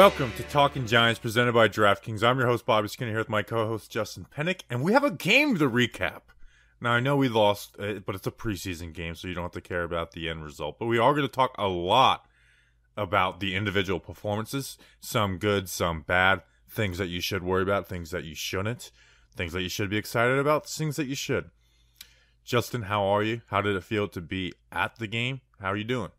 Welcome to Talking Giants presented by DraftKings. I'm your host, Bobby Skinner, here with my co host, Justin Pennick, and we have a game to recap. Now, I know we lost, uh, but it's a preseason game, so you don't have to care about the end result. But we are going to talk a lot about the individual performances some good, some bad, things that you should worry about, things that you shouldn't, things that you should be excited about, things that you should. Justin, how are you? How did it feel to be at the game? How are you doing?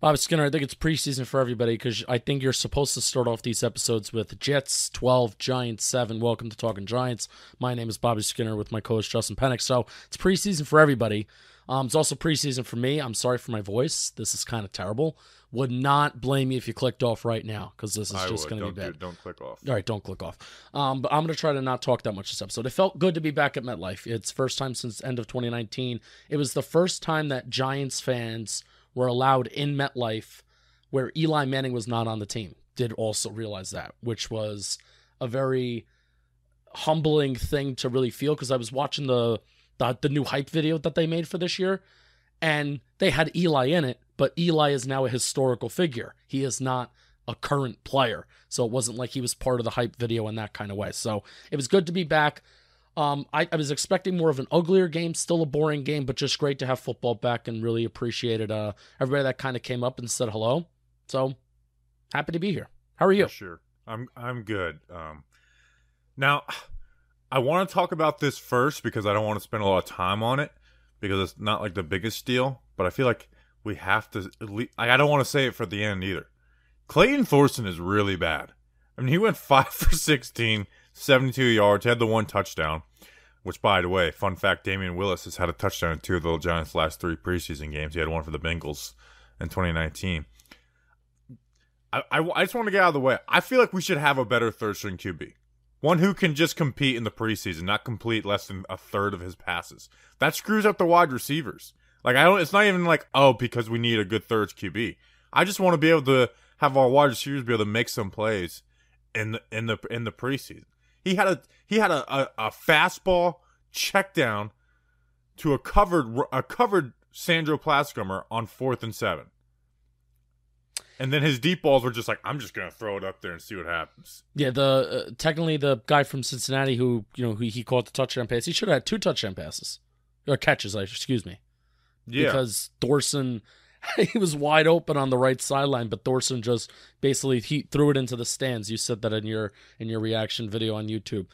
Bob Skinner, I think it's preseason for everybody because I think you're supposed to start off these episodes with Jets 12, Giants 7. Welcome to Talking Giants. My name is Bobby Skinner with my co host Justin Pennick. So it's preseason for everybody. Um, it's also preseason for me. I'm sorry for my voice. This is kind of terrible. Would not blame you if you clicked off right now because this is I just going to be bad. do- don't click off. All right, don't click off. Um, but I'm going to try to not talk that much this episode. It felt good to be back at MetLife. It's first time since end of 2019. It was the first time that Giants fans were allowed in MetLife where Eli Manning was not on the team. Did also realize that, which was a very humbling thing to really feel because I was watching the, the the new hype video that they made for this year, and they had Eli in it, but Eli is now a historical figure. He is not a current player, so it wasn't like he was part of the hype video in that kind of way. So it was good to be back. Um, I, I was expecting more of an uglier game, still a boring game, but just great to have football back and really appreciated uh, everybody that kind of came up and said hello. So happy to be here. How are you? For sure. I'm I'm good. Um now I want to talk about this first because I don't want to spend a lot of time on it because it's not like the biggest deal, but I feel like we have to least, I don't want to say it for the end either. Clayton Thorson is really bad. I mean, he went 5 for 16, 72 yards, had the one touchdown, which by the way, fun fact, Damion Willis has had a touchdown in two of the Giants' last 3 preseason games. He had one for the Bengals in 2019. I, I, I just want to get out of the way. I feel like we should have a better third string QB. One who can just compete in the preseason, not complete less than a third of his passes. That screws up the wide receivers. Like I don't it's not even like, oh, because we need a good third QB. I just want to be able to have our wide receivers be able to make some plays in the in the in the preseason. He had a he had a, a, a fastball check down to a covered a covered Sandro Platzgummer on fourth and seven. And then his deep balls were just like, I'm just gonna throw it up there and see what happens. Yeah, the uh, technically the guy from Cincinnati who you know who he caught the touchdown pass, he should have had two touchdown passes or catches. I excuse me, Yeah, because Thorson he was wide open on the right sideline, but Thorson just basically he threw it into the stands. You said that in your in your reaction video on YouTube.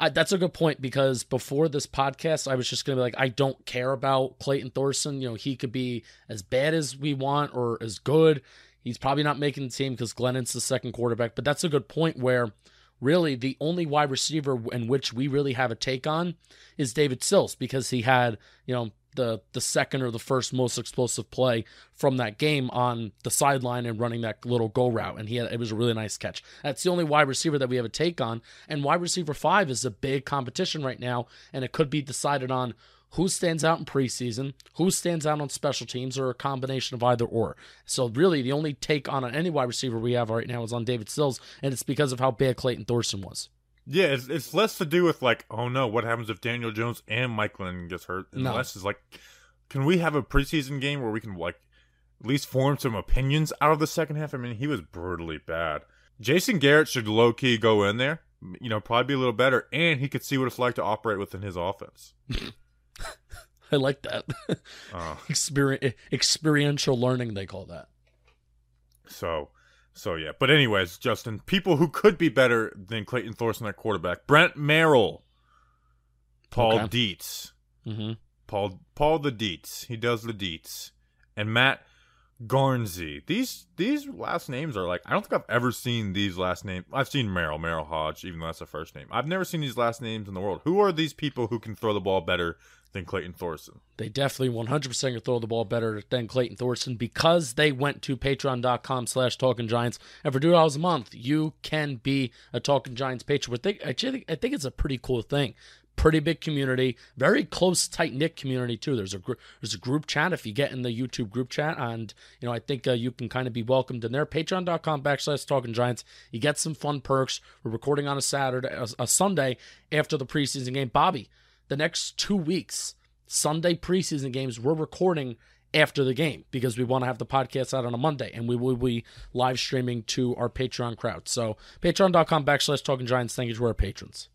I, that's a good point because before this podcast, I was just gonna be like, I don't care about Clayton Thorson. You know, he could be as bad as we want or as good. He's probably not making the team because Glennon's the second quarterback. But that's a good point where really the only wide receiver in which we really have a take on is David Sills because he had, you know, the the second or the first most explosive play from that game on the sideline and running that little go route and he had it was a really nice catch. That's the only wide receiver that we have a take on and wide receiver 5 is a big competition right now and it could be decided on who stands out in preseason, who stands out on special teams, or a combination of either or. So really, the only take on any wide receiver we have right now is on David Sills, and it's because of how bad Clayton Thorson was. Yeah. It's, it's less to do with like, oh no, what happens if Daniel Jones and Mike Glennon gets hurt? And No. less is like, can we have a preseason game where we can like at least form some opinions out of the second half? I mean, he was brutally bad. Jason Garrett should low key go in there. You know, probably be a little better, and he could see what it's like to operate within his offense. I like that. Uh, Experi- experiential learning, they call that. So, so yeah. But anyways, Justin, people who could be better than Clayton Thorson at quarterback: Brent Merrill, Paul Okay. Dietz, hmm Paul Paul the Dietz. He does the Dietz, and Matt Garnsey. These these last names are like I don't think I've ever seen these last names. I've seen Merrill, Merrill Hodge, even though that's a first name. I've never seen these last names in the world. Who are these people who can throw the ball better than Clayton Thorson? They definitely 100% can throw the ball better than Clayton Thorson because they went to patreon.com slash talking giants. And for $2 a month, you can be a Talking Giants patron. I think, I think it's a pretty cool thing. Pretty big community, very close, tight knit community too. There's a gr- there's a group chat if you get in the YouTube group chat, and you know I think uh, you can kind of be welcomed in there. Patreon.com backslash Talking Giants. You get some fun perks. We're recording on a Saturday, a, a Sunday after the preseason game. Bobby, the next two weeks, Sunday preseason games, we're recording after the game because we want to have the podcast out on a Monday and we will be live streaming to our Patreon crowd. So patreon.com backslash talking giants. Thank you to our patrons.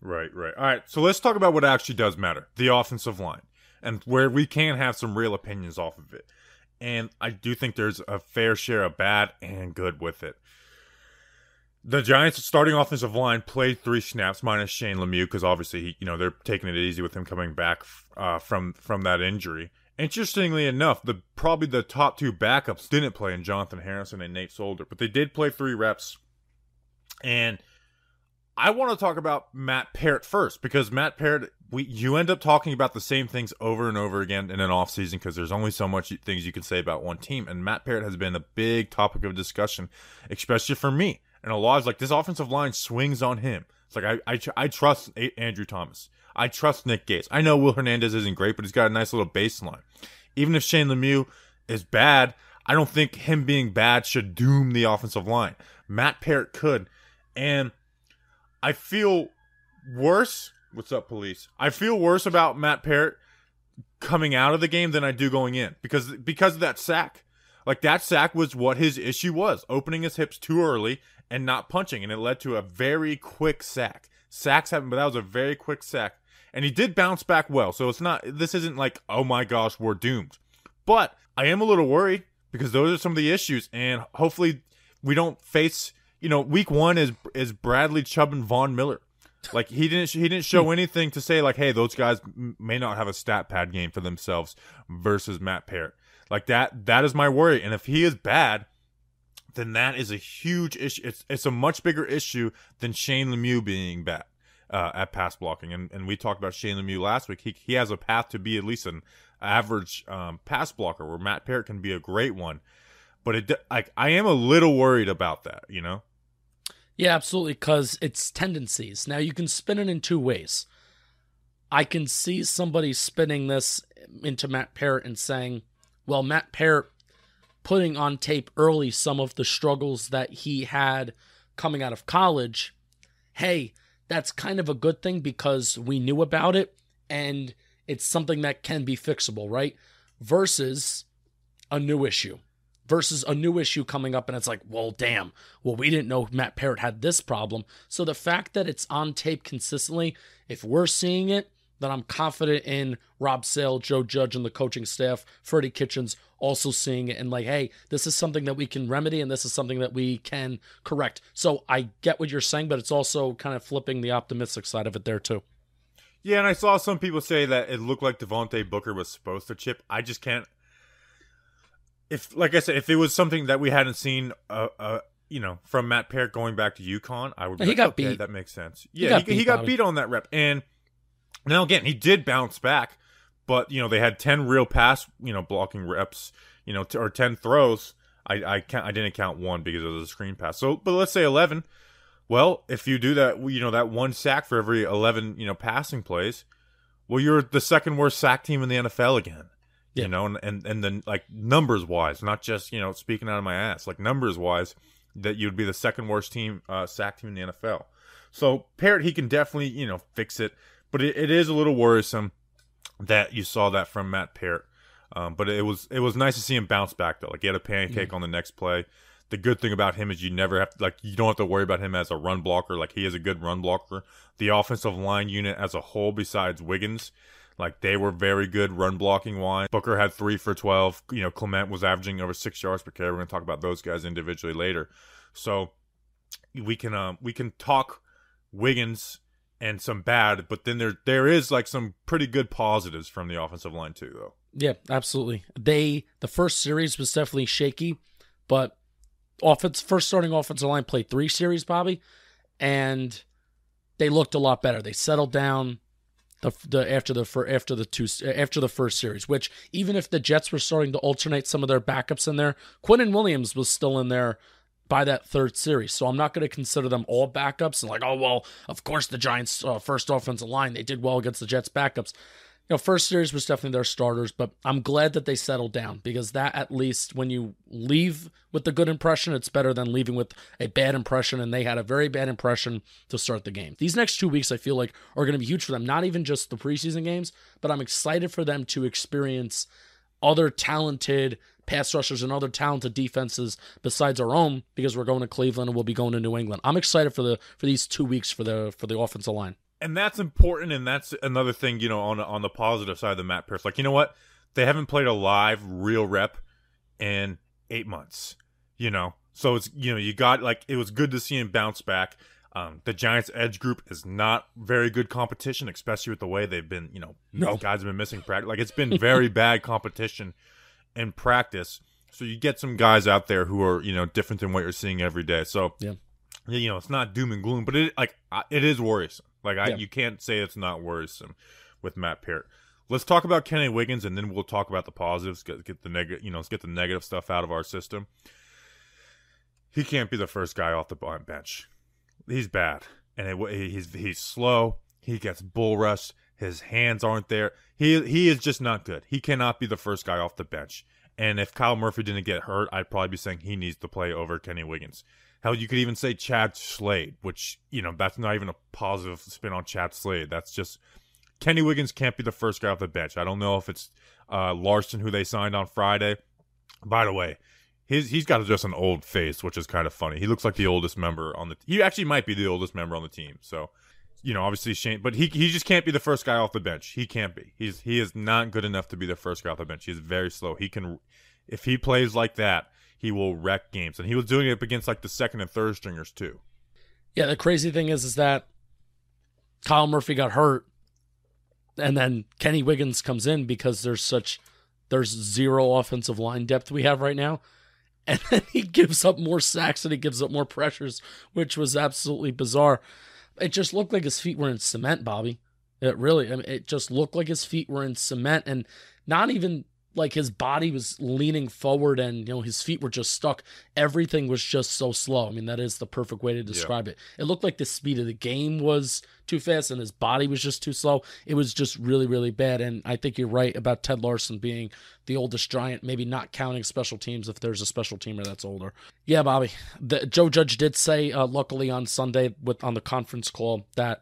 Right, right. All right. So let's talk about what actually does matter the offensive line and where we can have some real opinions off of it. And I do think there's a fair share of bad and good with it. The Giants' starting offensive line played three snaps minus Shane Lemieux because obviously he, you know, they're taking it easy with him coming back uh, from from that injury. Interestingly enough, the probably the top two backups didn't play in Jonathan Harrison and Nate Solder, but they did play three reps. And I want to talk about Matt Peart first because Matt Peart, we you end up talking about the same things over and over again in an off season because there's only so much things you can say about one team, and Matt Peart has been a big topic of discussion, especially for me. And a lot is like this offensive line swings on him. It's like I I, I trust Andrew Thomas. I trust Nick Gates. I know Will Hernandez isn't great, but he's got a nice little baseline. Even if Shane Lemieux is bad, I don't think him being bad should doom the offensive line. Matt Peart could. And I feel worse. What's up, police? I feel worse about Matt Peart coming out of the game than I do going in because because of that sack. Like that sack was what his issue was, opening his hips too early and not punching, and it led to a very quick sack. Sacks happen, but that was a very quick sack and he did bounce back well. So it's not this isn't like oh my gosh we're doomed, but I am a little worried because those are some of the issues, and hopefully we don't face you know week one is is Bradley Chubb and Von Miller. Like he didn't he didn't show hmm. anything to say like hey those guys may not have a stat pad game for themselves versus Matt Peart. Like that that is my worry, and if he is bad then that is a huge issue. It's it's a much bigger issue than Shane Lemieux being bad uh, at pass blocking. And and we talked about Shane Lemieux last week. He he has a path to be at least an average um, pass blocker, where Matt Peart can be a great one. But it like I am a little worried about that. You know. Yeah, absolutely. Because it's tendencies. Now you can spin it in two ways. I can see somebody spinning this into Matt Peart and saying, "Well, Matt Peart." Putting on tape early some of the struggles that he had coming out of college. Hey, that's kind of a good thing because we knew about it and it's something that can be fixable, right? Versus a new issue. Versus a new issue coming up, and it's like, well, damn, well, we didn't know Matt Peart had this problem. So the fact that it's on tape consistently, if we're seeing it, that I'm confident in Rob Sale, Joe Judge, and the coaching staff, Freddie Kitchens also seeing it and like, hey, this is something that we can remedy and this is something that we can correct. So I get what you're saying, but it's also kind of flipping the optimistic side of it there too. Yeah, and I saw some people say that it looked like Devontae Booker was supposed to chip. I just can't. If, like I said, if it was something that we hadn't seen, uh, uh you know, from Matt Peart going back to UConn, I would. Be he like, got okay, beat. That makes sense. Yeah, he got, he, beat, he got beat on that rep, and now again, he did bounce back, but you know they had ten real pass, you know, blocking reps, you know, t- or ten throws. I I can't I didn't count one because it was a screen pass. So, but let's say eleven. Well, if you do that, you know, that one sack for every eleven, you know, passing plays, well, you're the second worst sack team in the NFL again. Yeah. You know, and and and then like numbers wise, not just you know speaking out of my ass, like numbers wise, that you'd be the second worst team uh, sack team in the NFL. So Peart, he can definitely you know fix it. But it, it is a little worrisome that you saw that from Matt Peart. Um, but it was it was nice to see him bounce back though. Like he had a pancake mm-hmm. on the next play. The good thing about him is you never have to, like you don't have to worry about him as a run blocker. Like he is a good run blocker. The offensive line unit as a whole, besides Wiggins, like they were very good run blocking wise. Booker had three for twelve. You know, Clement was averaging over six yards per carry. We're gonna talk about those guys individually later. So we can um we can talk Wiggins and some bad, but then there there is like some pretty good positives from the offensive line too, though. Yeah, absolutely. They the first series was definitely shaky, but offense first starting offensive line played three series, Bobby, and they looked a lot better. They settled down the, the after the for after the two after the first series, which even if the Jets were starting to alternate some of their backups in there, Quinnen Williams was still in there by that third series. So I'm not going to consider them all backups and like, oh, well, of course the Giants' uh, first offensive line, they did well against the Jets' backups. You know, first series was definitely their starters, but I'm glad that they settled down because that at least when you leave with the good impression, it's better than leaving with a bad impression. And they had a very bad impression to start the game. These next two weeks, I feel like, are going to be huge for them. Not even just the preseason games, but I'm excited for them to experience other talented pass rushers and other talented defenses besides our own because we're going to Cleveland and we'll be going to New England. I'm excited for the for these two weeks for the for the offensive line. And that's important, and that's another thing, you know, on on the positive side of the Matt Peart's. Like, you know what? They haven't played a live real rep in eight months. You know, so it's you know you got like it was good to see him bounce back. Um, the Giants' edge group is not very good competition, especially with the way they've been. You know, No. guys have been missing practice. Like it's been very bad competition in practice. So you get some guys out there who are you know different than what you're seeing every day. So Yeah. you know it's not doom and gloom, but it like it is worrisome. Like I, Yeah. you can't say it's not worrisome with Matt Peart. Let's talk about Kenny Wiggins, and then we'll talk about the positives. Get, get the negative, you know, let's get the negative stuff out of our system. He can't be the first guy off the bench. He's bad, and it, he's he's slow. He gets bull rushed. His hands aren't there. He he is just not good. He cannot be the first guy off the bench. And if Kyle Murphy didn't get hurt, I'd probably be saying he needs to play over Kenny Wiggins. Hell, you could even say Chad Slade, which you know that's not even a positive spin on Chad Slade. That's just Kenny Wiggins can't be the first guy off the bench. I don't know if it's uh, Larsen who they signed on Friday. By the way, his he's got just an old face, which is kind of funny. He looks like the oldest member on the. He actually might be the oldest member on the team. So, you know, obviously Shane, but he he just can't be the first guy off the bench. He can't be. He's he is not good enough to be the first guy off the bench. He is very slow. He can, if he plays like that, he will wreck games. And he was doing it against like the second and third stringers too. Yeah, the crazy thing is, is that Kyle Murphy got hurt, and then Kenny Wiggins comes in because there's such there's zero offensive line depth we have right now, and then he gives up more sacks and he gives up more pressures, which was absolutely bizarre. It just looked like his feet were in cement, Bobby. It really, I mean, it just looked like his feet were in cement, and not even like his body was leaning forward and you know his feet were just stuck. Everything was just so slow. I mean that is the perfect way to describe it. It looked like the speed of the game was too fast and his body was just too slow. It was just really really bad. And i think you're right about ted larsen being the oldest giant maybe not counting special teams if there's a special teamer that's older. Yeah bobby the, joe judge did say uh, luckily on sunday with on the conference call that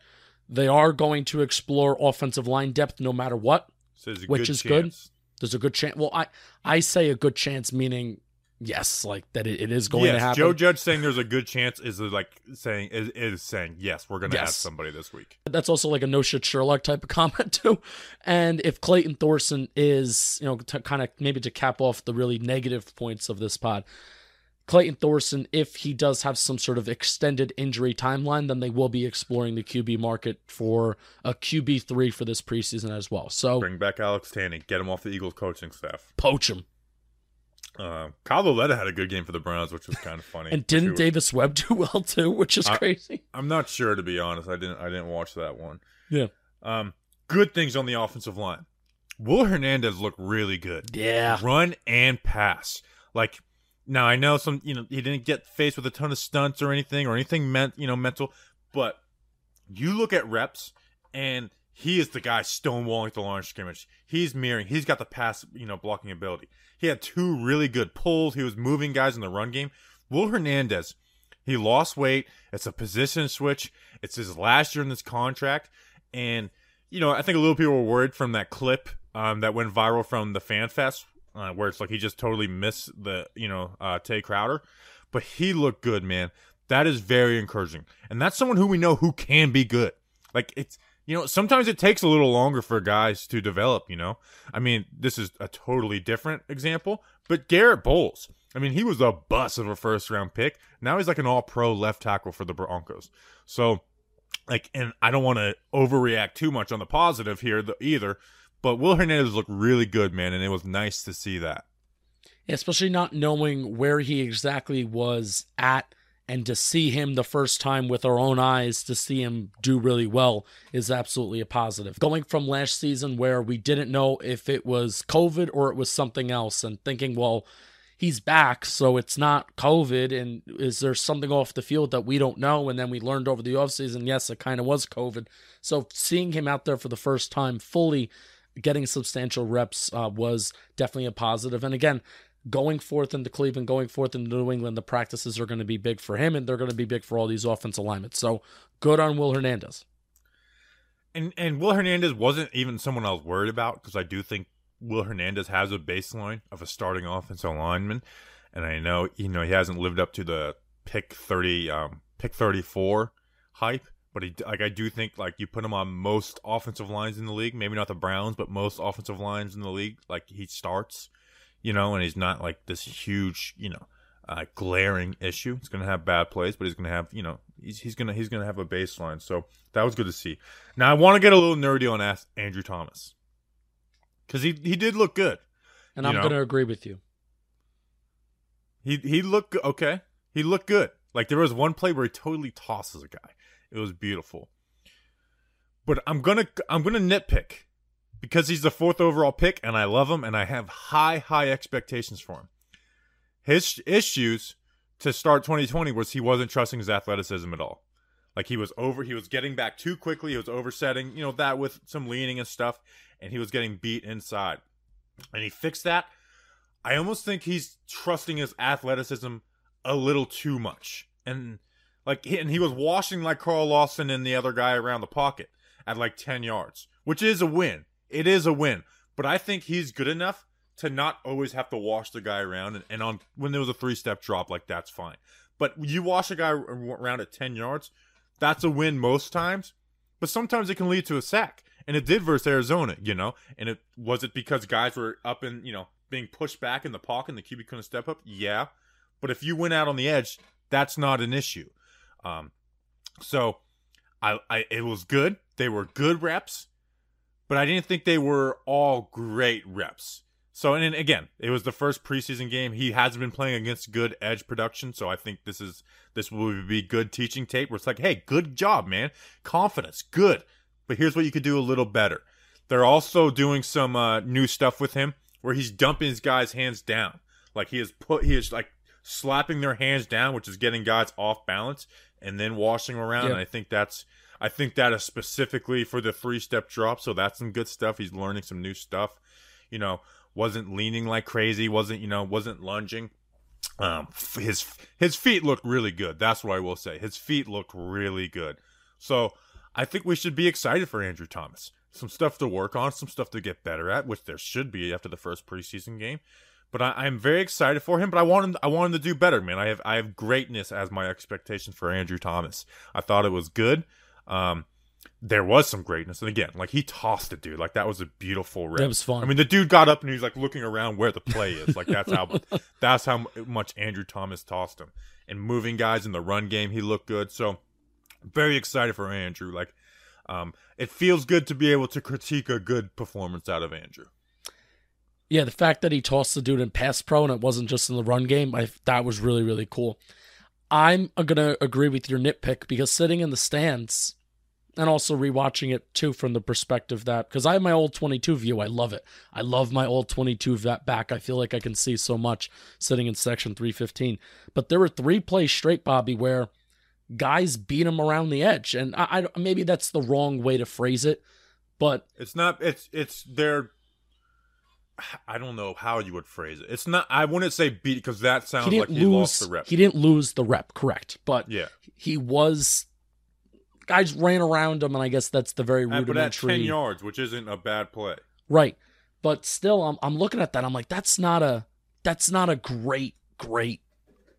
they are going to explore offensive line depth no matter what So Which is good. There's a good chance. Well, I I say a good chance, meaning yes, like that it, it is going yes, to happen. Joe Judge saying there's a good chance is uh, like saying is, is saying yes, we're going to have Yes. somebody this week. That's also like a no shit Sherlock type of comment too. And if Clayton Thorson is, you know, to kind of maybe to cap off the really negative points of this pod, Clayton Thorson, if he does have some sort of extended injury timeline, then they will be exploring the QB market for a QB three for this preseason as well. So Bring back Alex Tanney, get him off the Eagles coaching staff. poach him. Uh, Kyle Lauletta had a good game for the Browns, which was kind of funny. And didn't Davis Webb do well too, which is I- crazy. I'm not sure to be honest. I didn't. I didn't watch that one. Yeah. Um, good things on the offensive line. Will Hernandez looked really good. Yeah. Run and pass. Like now, I know some. You know, he didn't get faced with a ton of stunts or anything or anything meant. You know, mental. But you look at reps, and he is the guy stonewalling the line scrimmage. He's mirroring. He's got the pass. You know, blocking ability. He had two really good pulls. He was moving guys in the run game. Will Hernandez. He lost weight. It's a position switch. It's his last year in this contract. And, you know, I think a little people were worried from that clip um, that went viral from the Fan Fest, uh, where it's like he just totally missed the, you know, uh, Tae Crowder. But he looked good, man. That is very encouraging. And that's someone who we know who can be good. Like, it's, you know, sometimes it takes a little longer for guys to develop, you know? I mean, this is a totally different example, but Garett Bolles. I mean, he was a bust of a first round pick. Now he's like an all pro left tackle for the Broncos. So, like, and I don't want to overreact too much on the positive here either, but Will Hernandez looked really good, man, and it was nice to see that. especially not knowing where he exactly was at and to see him the first time with our own eyes to see him do really well is absolutely a positive. Going from last season where we didn't know if it was covid or it was something else and thinking well he's back so it's not covid and is there something off the field that we don't know? And then we learned over the offseason yes it kind of was covid. So seeing him out there for the first time fully getting substantial reps uh, was definitely a positive. and again going forth into Cleveland, going forth into New England, the practices are going to be big for him, and they're going to be big for all these offense alignments. So good on Will Hernandez. And and Will Hernandez wasn't even someone I was worried about because I do think Will Hernandez has a baseline of a starting offensive lineman, and I know you know he hasn't lived up to the pick thirty, um, pick thirty four hype. But he, like, I do think like you put him on most offensive lines in the league. Maybe not the Browns, but most offensive lines in the league. Like he starts, you know, and he's not like this huge, you know, uh, glaring issue. He's going to have bad plays, but he's going to have, you know, he's, he's to he's to have a baseline. So that was good to see. Now I want to get a little nerdy on Andrew Thomas because he he did look good, and I'm going to agree with you. He he looked okay. He looked good. Like there was one play where he totally tosses a guy. It was beautiful. But I'm gonna I'm gonna nitpick because he's the fourth overall pick, and I love him, and I have high high expectations for him. His issues to start 2020 was he wasn't trusting his athleticism at all. Like he was over, he was getting back too quickly. He was oversetting, you know, that with some leaning and stuff, and he was getting beat inside. And he fixed that. I almost think he's trusting his athleticism a little too much, and like, and he was washing like Carl Lawson and the other guy around the pocket at like 10 yards, which is a win. It is a win, but I think he's good enough to not always have to wash the guy around. And, and on when there was a three step drop, like that's fine. But you wash a guy around at 10 yards, that's a win most times. But sometimes it can lead to a sack. And it did versus Arizona, you know? And it was it because guys were up and, you know, being pushed back in the pocket and the QB couldn't step up? Yeah. But if you went out on the edge, that's not an issue. Um, so I, I it was good. They were good reps, but I didn't think they were all great reps. So and again, it was the first preseason game. He hasn't been playing against good edge production, so I think this is this will be good teaching tape. Where it's like, hey, good job, man, confidence, good. But here's what you could do a little better. They're also doing some uh, new stuff with him, where he's dumping his guys' hands down, like he is put he is like slapping their hands down, which is getting guys off balance, and then washing around. Yep. And I think that's I think that is specifically for the three step drop. So that's some good stuff. He's learning some new stuff. You know, wasn't leaning like crazy, wasn't you know wasn't lunging. Um, his his feet looked really good. That's what I will say. His feet looked really good. So I think we should be excited for Andrew Thomas. Some stuff to work on, some stuff to get better at, which there should be after the first preseason game. But I, am very excited for him. But I want him. I want him to do better, man. I have I have greatness as my expectation for Andrew Thomas. I thought it was good. Um, there was some greatness. And again, like he tossed it, dude. Like that was a beautiful rip. That was fun. I mean, the dude got up and he's like looking around where the play is. Like that's how that's how much Andrew Thomas tossed him. And moving guys in the run game, he looked good. So very excited for Andrew. Like um, it feels good to be able to critique a good performance out of Andrew. Yeah, the fact that he tossed the dude in pass pro and it wasn't just in the run game, I that was really really cool. I'm gonna agree with your nitpick because sitting in the stands and also rewatching it too from the perspective that because I have my old 22 view, I love it. I love my old 22 that back. I feel like I can see so much sitting in section 315. But there were three plays straight, Bobby, where guys beat him around the edge, and I, I maybe that's the wrong way to phrase it, but it's not. It's it's their. I don't know how you would phrase it. It's not. I wouldn't say beat because that sounds he like he lost the rep. He didn't lose the rep, correct? But yeah, he was guys ran around him, and I guess that's the very rudimentary. But at ten yards, which isn't a bad play, right? But still, I'm I'm looking at that. I'm like, that's not a that's not a great great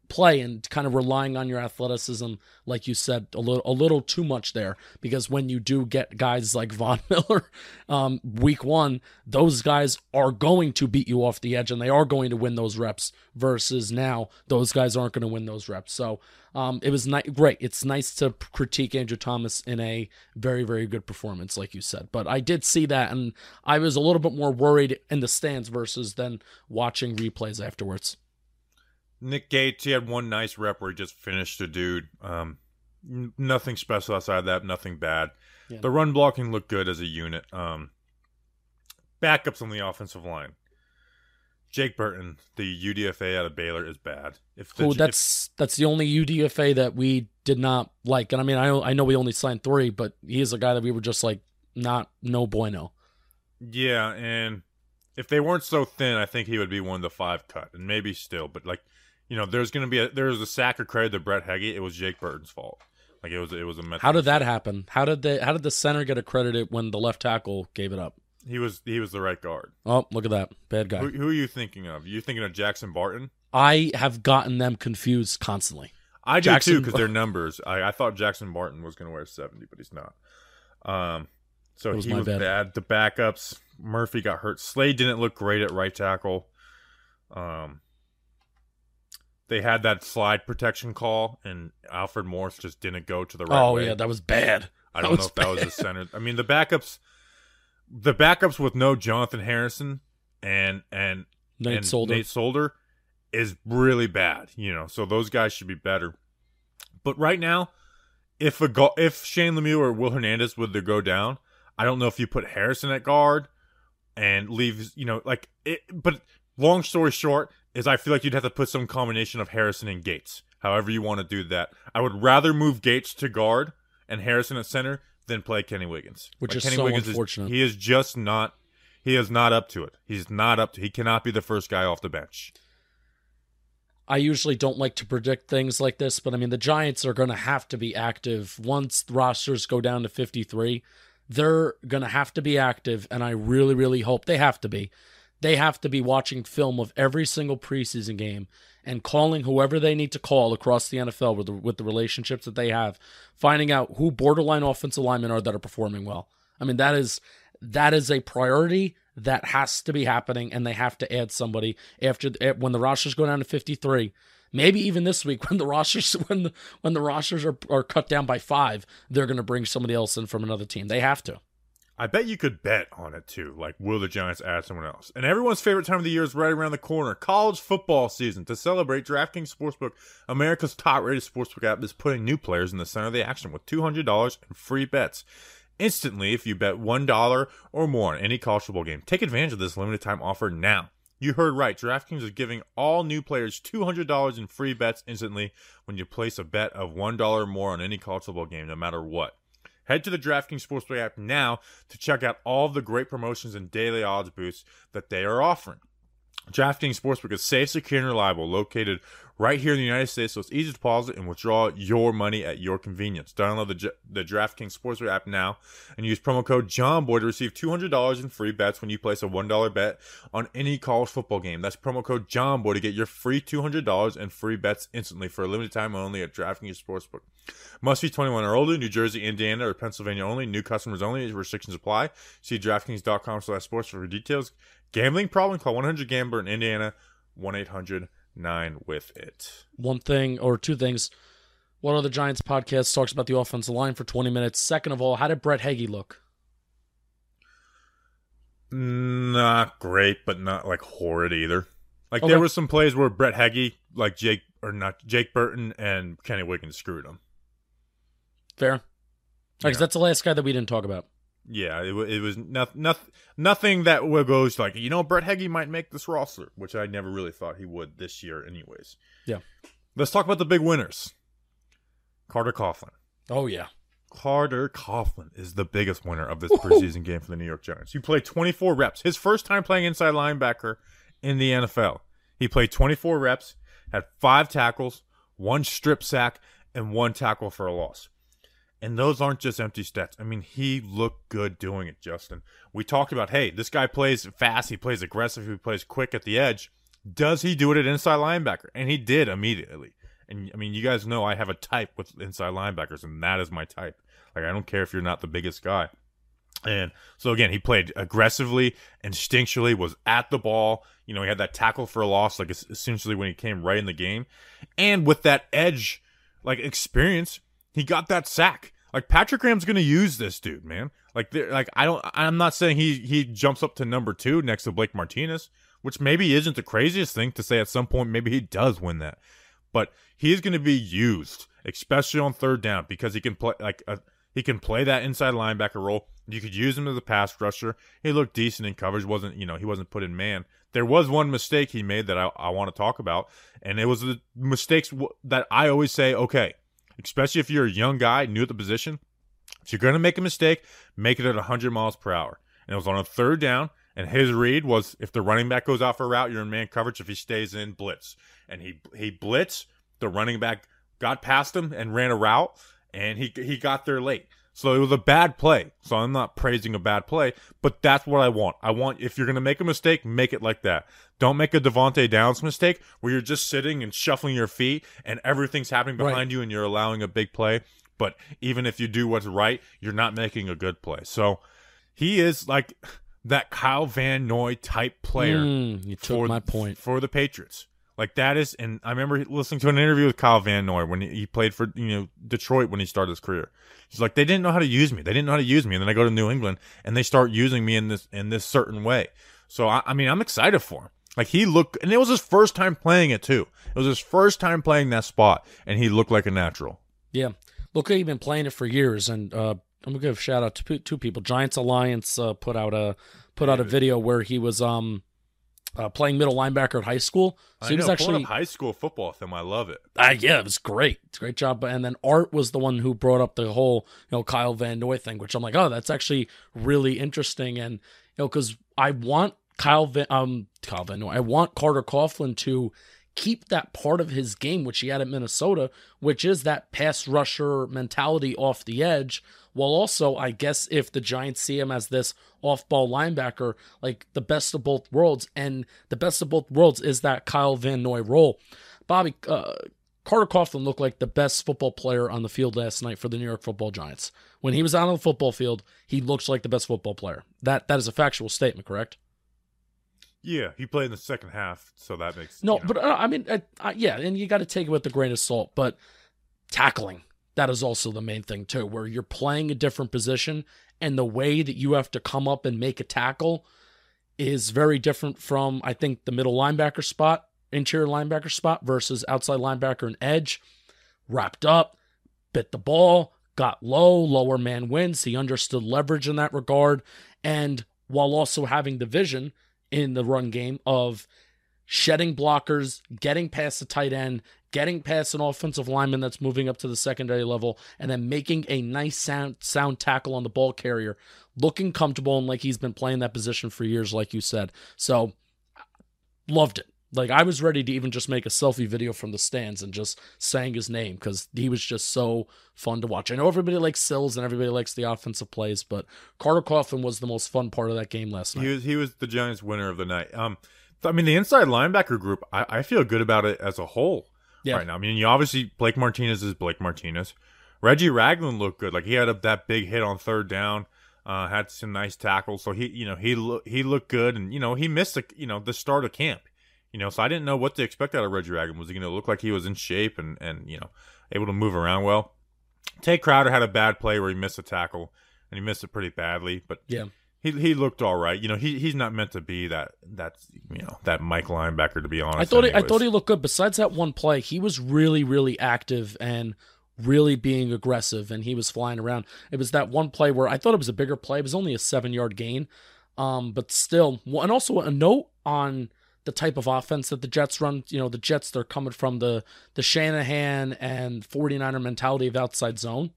play and kind of relying on your athleticism, like you said, a little a little too much there. Because when you do get guys like Von Miller, um, week one, those guys are going to beat you off the edge and they are going to win those reps. Versus now, those guys aren't going to win those reps. So um, it was ni- great. It's nice to critique Andrew Thomas in a very very good performance, like you said. But I did see that, and I was a little bit more worried in the stands versus then watching replays afterwards. Nick Gates, he had one nice rep where he just finished a dude. Um, n- nothing special outside of that, nothing bad. Yeah. The run blocking looked good as a unit. Um, backups on the offensive line. Jake Burton, the UDFA out of Baylor, is bad. If the, oh, that's if, that's the only UDFA that we did not like. And I mean, I I know we only signed three, but he is a guy that we were just like not no bueno. Yeah, and if they weren't so thin, I think he would be one of the five cut, and maybe still. But like you know, there's going to be a there's a sack of credit to Brett Heggie. It was Jake Burton's fault. Like it was it was a. mess. How did that happen? How did they? How did the center get accredited when the left tackle gave it up? He was he was the right guard. Oh, look at that. Bad guy. Who, who are you thinking of? You thinking of Jackson Barton? I have gotten them confused constantly. I do Jackson too because their numbers. I, I thought Jackson Barton was going to wear seventy, but he's not. Um, so was he was bad. bad. The backups. Murphy got hurt. Slade didn't look great at right tackle. Um, they had that slide protection call, and Alfred Morris just didn't go to the right oh way. yeah, that was bad. I don't know if that was the center. I mean, the backups, the backups with no Jonathan Harrison and and Nate and Solder. Nate Solder is really bad. You know, so those guys should be better. But right now, if a go- if Shane Lemieux or Will Hernandez would to go down, I don't know if you put Harrison at guard and leave. You know, like it. But long story short is, I feel like you'd have to put some combination of Harrison and Gates. However you want to do that, I would rather move Gates to guard and Harrison at center than play Kenny Wiggins. Which Like, is Kenny so Wiggins unfortunate. he is just not. He is not up to it. He's not up to. He cannot be the first guy off the bench. I usually don't like to predict things like this, but I mean the Giants are going to have to be active once rosters go down to 53. They're going to have to be active and I really really hope they have to be. They have to be watching film of every single preseason game and calling whoever they need to call across the NFL with the, with the relationships that they have, finding out who borderline offensive linemen are that are performing well. I mean that is that is a priority that has to be happening and they have to add somebody after when the rosters go down to 53 maybe even this week when the rosters when the when the rosters are, are cut down by five they're going to bring somebody else in from another team. They have to I bet you could bet on it too. Like, will the Giants add someone else? And everyone's favorite time of the year is right around the corner college football season. To celebrate, DraftKings Sportsbook, America's top rated sportsbook app, is putting new players in the center of the action with $200 in free bets. Instantly, if you bet $1 or more on any college football game, take advantage of this limited time offer now. You heard right. DraftKings is giving all new players $200 in free bets instantly when you place a bet of $1 or more on any college football game, no matter what. Head to the DraftKings Sportsbook app now to check out all the great promotions and daily odds boosts that they are offering. DraftKings Sportsbook is safe, secure, and reliable, located right here in the United States, so it's easy to deposit and withdraw your money at your convenience. Download the, the DraftKings Sportsbook app now and use promo code JOHNBOY to receive $200 in free bets when you place a $1 bet on any college football game. That's promo code JOHNBOY to get your free $200 in free bets instantly for a limited time only at DraftKings Sportsbook. Must be 21 or older, New Jersey, Indiana, or Pennsylvania only. New customers only. Restrictions apply. See DraftKings.com slash sports for details. Gambling problem? Call 100-GAMBLER in Indiana, 1-800-9 with it. one thing or two things one of the giants podcast talks about the offensive line for 20 minutes second of all how did brett heggie look Not great, but not like horrid either. Like Okay. there were some plays where Brett Heggie, like Jake or not Jake Burton and Kenny Wiggins screwed him. fair because Yeah. that's the last guy that we didn't talk about Yeah, it, it was nothing, nothing, nothing that will goes like you know Brett Heggie might make this roster, which I never really thought he would this year, anyways. Yeah. Let's talk about the big winners. Carter Coughlin. oh yeah Carter Coughlin is the biggest winner of this preseason game for the New York Giants. He played 24 reps. His first time playing inside linebacker in the NFL. He played 24 reps, had five tackles, one strip sack, and one tackle for a loss. And those aren't just empty stats. I mean, he looked good doing it, Justin. We talked about, hey, this guy plays fast, he plays aggressive, he plays quick at the edge. Does he do it at inside linebacker? And he did immediately. And I mean, you guys know I have a type with inside linebackers, and that is my type. Like, I don't care if you're not the biggest guy. And so again, he played aggressively, instinctually, was at the ball. You know, he had that tackle for a loss, like essentially when he came right in the game. And with that edge, like experience, he got that sack. Like Patrick Graham's gonna use this dude, man. Like, like I don't. I'm not saying he he jumps up to number two next to Blake Martinez, which maybe isn't the craziest thing to say. At some point, maybe he does win that, but he's gonna be used, especially on third down, because he can play like a, he can play that inside linebacker role. You could use him as a pass rusher. He looked decent in coverage. wasn't You know, he wasn't put in man. There was one mistake he made that I, I want to talk about, and it was the mistakes that I always say, okay, especially if you're a young guy, new at the position, if you're going to make a mistake, make it at 100 miles per hour. And it was on a third down, and his read was if the running back goes off a route, you're in man coverage. If he stays in, blitz. And he he blitzed. The running back got past him and ran a route, and he he got there late. So it was a bad play. So I'm not praising a bad play, but that's what I want. I want if you're gonna make a mistake, make it like that. Don't make a Devante Downs mistake where you're just sitting and shuffling your feet and everything's happening behind Right. you and you're allowing a big play. But even if you do what's right, you're not making a good play. So he is like that Kyle Van Noy type player Mm, you took for my point. for the Patriots. Like that is, and I remember listening to an interview with Kyle Van Noy when he, played for you know Detroit when he started his career. He's like, they didn't know how to use me. They didn't know how to use me, and then I go to New England and they start using me in this in this certain way. So I, I mean, I'm excited for him. Like he looked, and it was his first time playing it too. It was his first time playing that spot, and he looked like a natural. Yeah. Look, he's been playing it for years, and uh, I'm gonna give a shout out to two people. Giants Alliance uh, put out a put out a video where he was um uh, playing middle linebacker at high school. So I he was know, actually high school football film. I love it. uh, yeah, it was great. It's a great job. And then Art was the one who brought up the whole, you know, Kyle Van Noy thing, which I'm like, oh, that's actually really interesting. And, you know, because I want Kyle Van, um, Kyle Van Noy, I want Carter Coughlin to keep that part of his game, which he had at Minnesota, which is that pass rusher mentality off the edge. While also, I guess if the Giants see him as this off ball linebacker, like the best of both worlds, and the best of both worlds is that Kyle Van Noy role. Bobby, uh, Carter Coughlin looked like the best football player on the field last night for the New York Football Giants. When he was out on the football field, he looks like the best football player. That that is a factual statement, correct? Yeah, he played in the second half, so that makes No, you know. but uh, I mean, uh, uh, yeah, and you got to take it with a grain of salt. But tackling, that is also the main thing too, where you're playing a different position, and the way that you have to come up and make a tackle is very different from I think the middle linebacker spot, interior linebacker spot versus outside linebacker and edge. Wrapped up, bit the ball, got low, lower man wins. He understood leverage in that regard, and while also having the vision in the run game of shedding blockers, getting past the tight end, getting past an offensive lineman that's moving up to the secondary level, and then making a nice sound sound tackle on the ball carrier, looking comfortable and like he's been playing that position for years, like you said. So loved it. Like I was ready to even just make a selfie video from the stands and just saying his name because he was just so fun to watch. I know everybody likes Sills and everybody likes the offensive plays, but Carter Coughlin was the most fun part of that game last night. He was he was the Giants' winner of the night. Um, I mean the inside linebacker group. I, I feel good about it as a whole Yeah. right now. I mean, you obviously Blake Martinez is Blake Martinez. Reggie Ragland looked good. Like he had a, that big hit on third down. Uh, had some nice tackles. So he you know he lo- he looked good, and you know he missed the you know the start of camp. You know, so I didn't know what to expect out of Reggie Ragland. Was he going to look like he was in shape and and you know able to move around well? Tae Crowder had a bad play where he missed a tackle, and he missed it pretty badly. But Yeah. he he looked all right. You know, he he's not meant to be that that you know that Mike linebacker to be honest. I thought he, I thought he looked good. Besides that one play, he was really really active and really being aggressive, and he was flying around. It was that one play where I thought it was a bigger play. It was only a seven yard gain, um, but still. And also a note on the type of offense that the Jets run. You know, the Jets they're coming from the the Shanahan and 49er mentality of outside zone.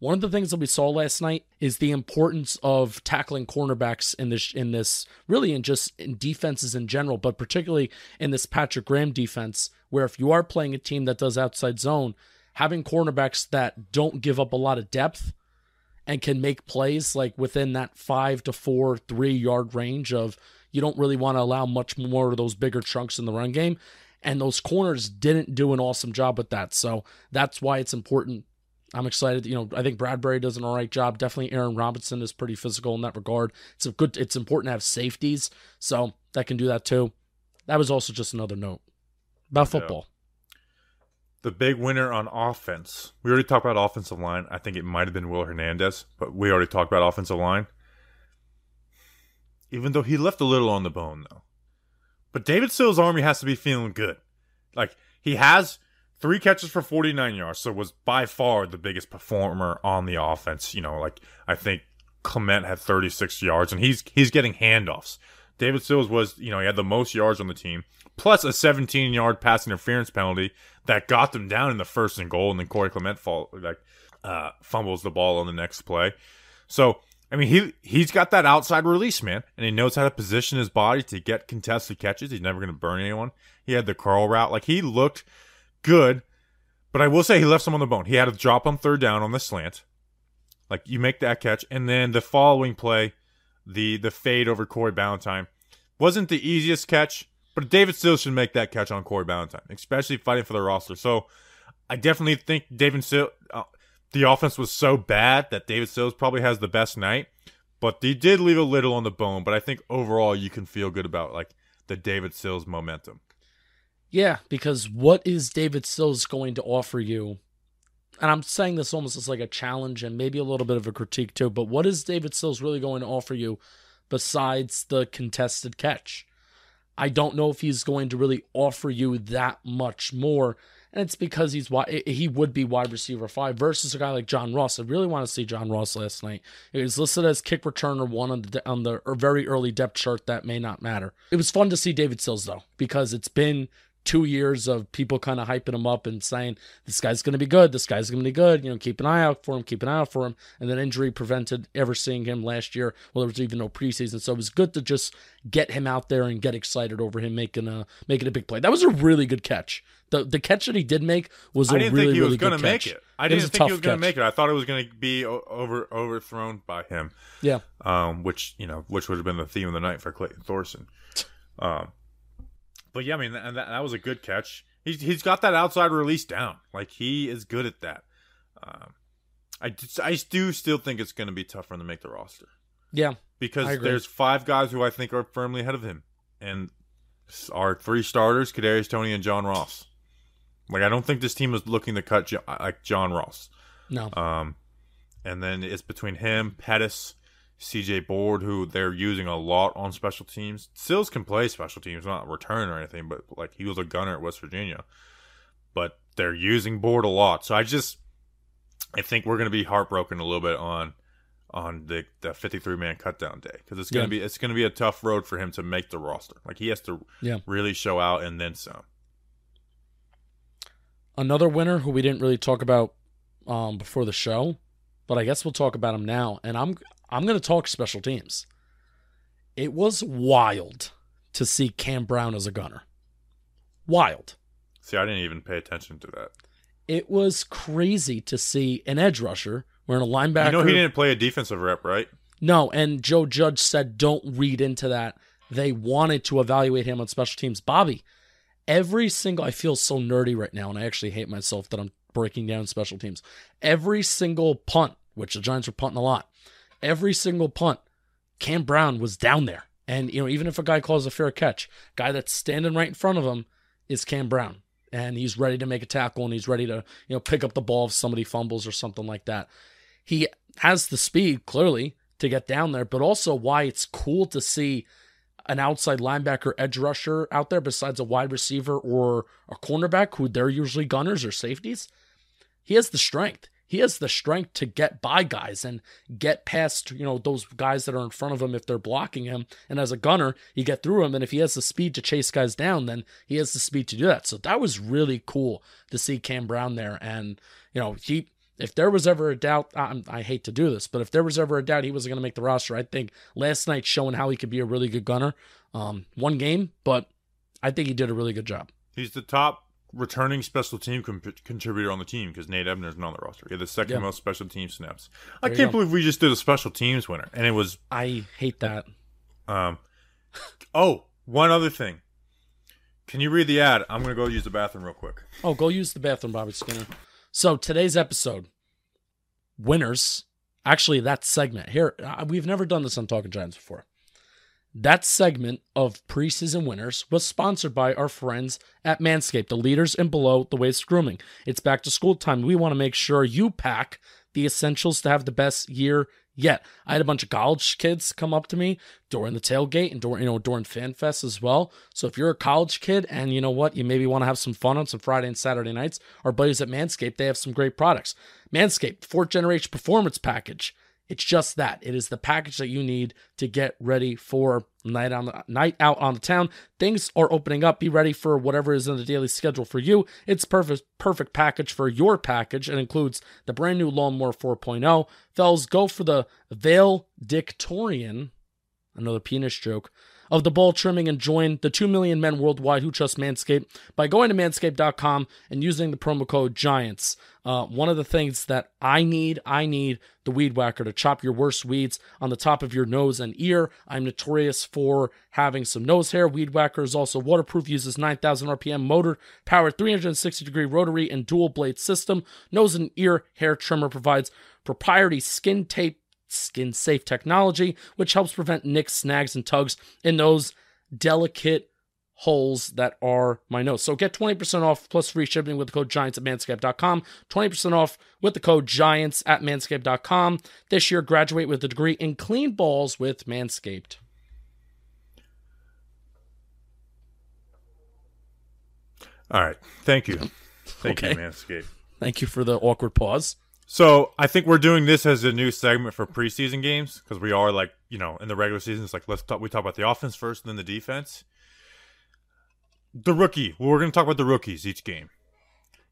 One of the things that we saw last night is the importance of tackling cornerbacks in this in this really in just in defenses in general, but particularly in this Patrick Graham defense, where if you are playing a team that does outside zone, having cornerbacks that don't give up a lot of depth and can make plays like within that five to four, three yard range of you don't really want to allow much more of those bigger chunks in the run game. And those corners didn't do an awesome job with that. So that's why it's important I'm excited. You know, I think Bradbury does an all right job. Definitely, Aaron Robinson is pretty physical in that regard. It's a good. It's important to have safeties, so that can do that too. That was also just another note about Yeah. football. the big winner on offense. We already talked about offensive line. I think it might have been Will Hernandez, but we already talked about offensive line. Even though he left a little on the bone, though. But David Sills' army has to be feeling good. Like he has three catches for 49 yards, so was by far the biggest performer on the offense. You know, like I think Clement had 36 yards, and he's he's getting handoffs. David Sills was, you know, he had the most yards on the team, plus a 17 yard pass interference penalty that got them down in the first and goal, and then Corey Clement fall like uh, fumbles the ball on the next play. So I mean, he he's got that outside release, man, and he knows how to position his body to get contested catches. He's never going to burn anyone. He had the curl route, like he looked good, but I will say he left some on the bone. He had a drop on third down on the slant. Like you make that catch, and then the following play, the the fade over Corey Ballentine, wasn't the easiest catch, but David Sills should make that catch on Corey Ballentine, especially fighting for the roster. So I definitely think David Sills, uh, the offense was so bad that David Sills probably has the best night, but he did leave a little on the bone. But I think overall you can feel good about like the David Sills momentum. Yeah, because what is David Sills going to offer you? And I'm saying this almost as like a challenge and maybe a little bit of a critique too, but what is David Sills really going to offer you besides the contested catch? I don't know if he's going to really offer you that much more. And it's because he's he would be wide receiver five versus a guy like John Ross. I really want to see John Ross last night. He was listed as kick returner one on the on the er, very early depth chart. That may not matter. It was fun to see David Sills though because it's been two years of people kind of hyping him up and saying this guy's going to be good, this guy's going to be good. You know, keep an eye out for him, keep an eye out for him. And then injury prevented ever seeing him last year. Well, there was even no preseason, so it was good to just get him out there and get excited over him making a making a big play. That was a really good catch. The the catch that he did make was a I didn't really think he really was gonna catch. make it. I didn't think he was going to make it. I thought it was going to be over overthrown by him. Yeah. um, which you know, which would have been the theme of the night for Clayton Thorson. Um, but yeah, I mean, and that, that was a good catch. He's he's got that outside release down. Like he is good at that. Um, I just- I do still think it's going to be tough for him to make the roster Yeah. Because there's five guys who I think are firmly ahead of him, and our three starters: Kadarius Toney and John Ross. Like I don't think this team is looking to cut jo- like John Ross. No. Um, and then it's between him, Pettis, CJ Board, who they're using a lot on special teams. Sills can play special teams, not return or anything, but like he was a gunner at West Virginia. But they're using Board a lot, so I just I think we're gonna be heartbroken a little bit on on the the 53 man cutdown day because it's gonna Yeah. be it's gonna be a tough road for him to make the roster. Like he has to Yeah. really show out and then some. Another winner who we didn't really talk about um, before the show, but I guess we'll talk about him now. And I'm I'm going to talk special teams. It was wild to see Cam Brown as a gunner. Wild. See, I didn't even pay attention to that. It was crazy to see an edge rusher wearing a linebacker. You know, he didn't play a defensive rep, right? No, and Joe Judge said don't read into that. They wanted to evaluate him on special teams. Bobby, every single I feel so nerdy right now, and I actually hate myself that I'm breaking down special teams. Every single punt, which the Giants were punting a lot, every single punt, Cam Brown was down there. And you know, even if a guy calls a fair catch, guy that's standing right in front of him is Cam Brown. And he's ready to make a tackle and he's ready to, you know, pick up the ball if somebody fumbles or something like that. He has the speed, clearly, to get down there, but also why it's cool to see an outside linebacker edge rusher out there besides a wide receiver or a cornerback who they're usually gunners or safeties. He has the strength. He has the strength to get by guys and get past, you know, those guys that are in front of him if they're blocking him. And as a gunner, you get through him. And if he has the speed to chase guys down, then he has the speed to do that. So that was really cool to see Cam Brown there. And, you know, he if there was ever a doubt, I, I hate to do this, but if there was ever a doubt he wasn't going to make the roster, I think last night showing how he could be a really good gunner. Um, one game, but I think he did a really good job. He's the top returning special team com- contributor on the team because Nate Ebner's not on the roster. He had the second Yeah. most special team snaps. I There you can't believe we just did a special teams winner, and it was. I hate that. Um, oh, one other thing. Can you read the ad? I'm gonna go use the bathroom real quick. Oh, go use the bathroom, Bobby Skinner. So today's episode, winners. Actually, that segment here, we've never done this on Talking Giants before. That segment of preseason winners was sponsored by our friends at Manscaped, the leaders in below the waist grooming. It's back to school time. We want to make sure you pack the essentials to have the best year yet. I had a bunch of college kids come up to me during the tailgate and during you know during fan FanFest as well. So if you're a college kid and you know what, you maybe want to have some fun on some Friday and Saturday nights, our buddies at Manscaped, they have some great products. Manscaped, fourth generation performance package. It's just that. It is the package that you need to get ready for night on the night out on the town. Things are opening up. Be ready for whatever is in the daily schedule for you. It's perfect perfect package for your package. It includes the brand new Lawnmower 4.0. Fells, go for the Vale Dictorian, another penis joke. Of the ball trimming and join the 2 million men worldwide who trust Manscaped by going to manscaped.com and using the promo code GIANTS. Uh, one of the things that I need, I need the weed whacker to chop your worst weeds on the top of your nose and ear. I'm notorious for having some nose hair. Weed whacker is also waterproof, uses 9,000 RPM motor powered 360 degree rotary and dual blade system. Nose and ear hair trimmer provides proprietary skin tape skin safe technology, which helps prevent nicks, snags, and tugs in those delicate holes that are my nose. So get 20% off plus free shipping with the code GIANTS at manscaped.com. 20% off with the code GIANTS at manscaped.com. This year, graduate with a degree in clean balls with Manscaped. All right. Thank you. Thank Okay. you, Manscaped. Thank you for the awkward pause. So I think we're doing this as a new segment for preseason games because we are like you know in the regular season it's like let's talk we talk about the offense first and then the defense. The rookie, well, we're going to talk about the rookies each game.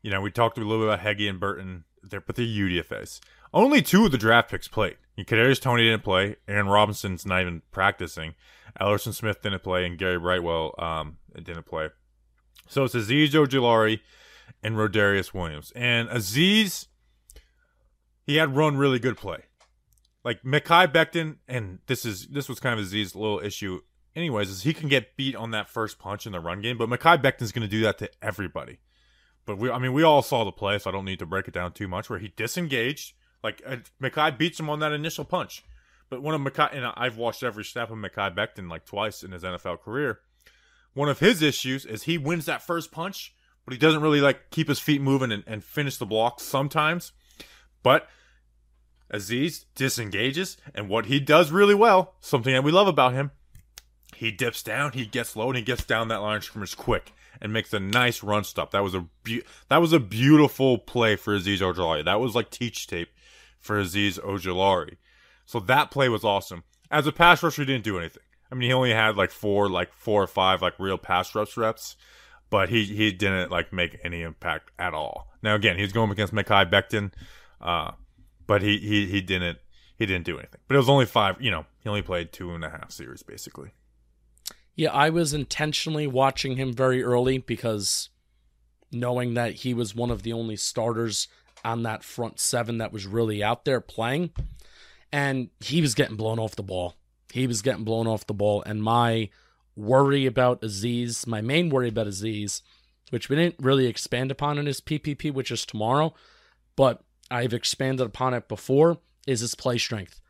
You know, we talked a little bit about Heggie and Burton, there, but they're UDFA's. Only two of the draft picks played. Kadarius Toney didn't play. Aaron Robinson's not even practicing. Elerson Smith didn't play, and Gary Brightwell um didn't play. So it's Azeez Ojulari and Rodarius Williams. And Azeez, he had run really good play. Like Mekhi Becton, and this is this was kind of Azeez's little issue anyways, is he can get beat on that first punch in the run game, but Mekhi Becton's gonna do that to everybody. But we I mean we all saw the play, so I don't need to break it down too much, where he disengaged. Like uh, Mekhi beats him on that initial punch. But one of Mekhi and I've watched every snap of Mekhi Becton like twice in his NFL career. One of his issues is he wins that first punch, but he doesn't really like keep his feet moving and, and finish the block sometimes. But Azeez disengages, and what he does really well, something that we love about him, he dips down, he gets low, and he gets down that line of scrimmage quick and makes a nice run stop. That was a be- that was a beautiful play for Azeez Ojulari. That was like teach tape for Azeez Ojulari. So that play was awesome. As a pass rusher, he didn't do anything. I mean, he only had like four, like four or five, like real pass rush reps, but he he didn't like make any impact at all. Now again, he's going against Mekhi Becton, uh, but he he he didn't he didn't do anything. But it was only five. You know, he only played two and a half series basically. Yeah, I was intentionally watching him very early because knowing that he was one of the only starters on that front seven that was really out there playing, and he was getting blown off the ball. He was getting blown off the ball, and my worry about Azeez, my main worry about Azeez, which we didn't really expand upon in his PPP, which is tomorrow, but I've expanded upon it before, is his play strength.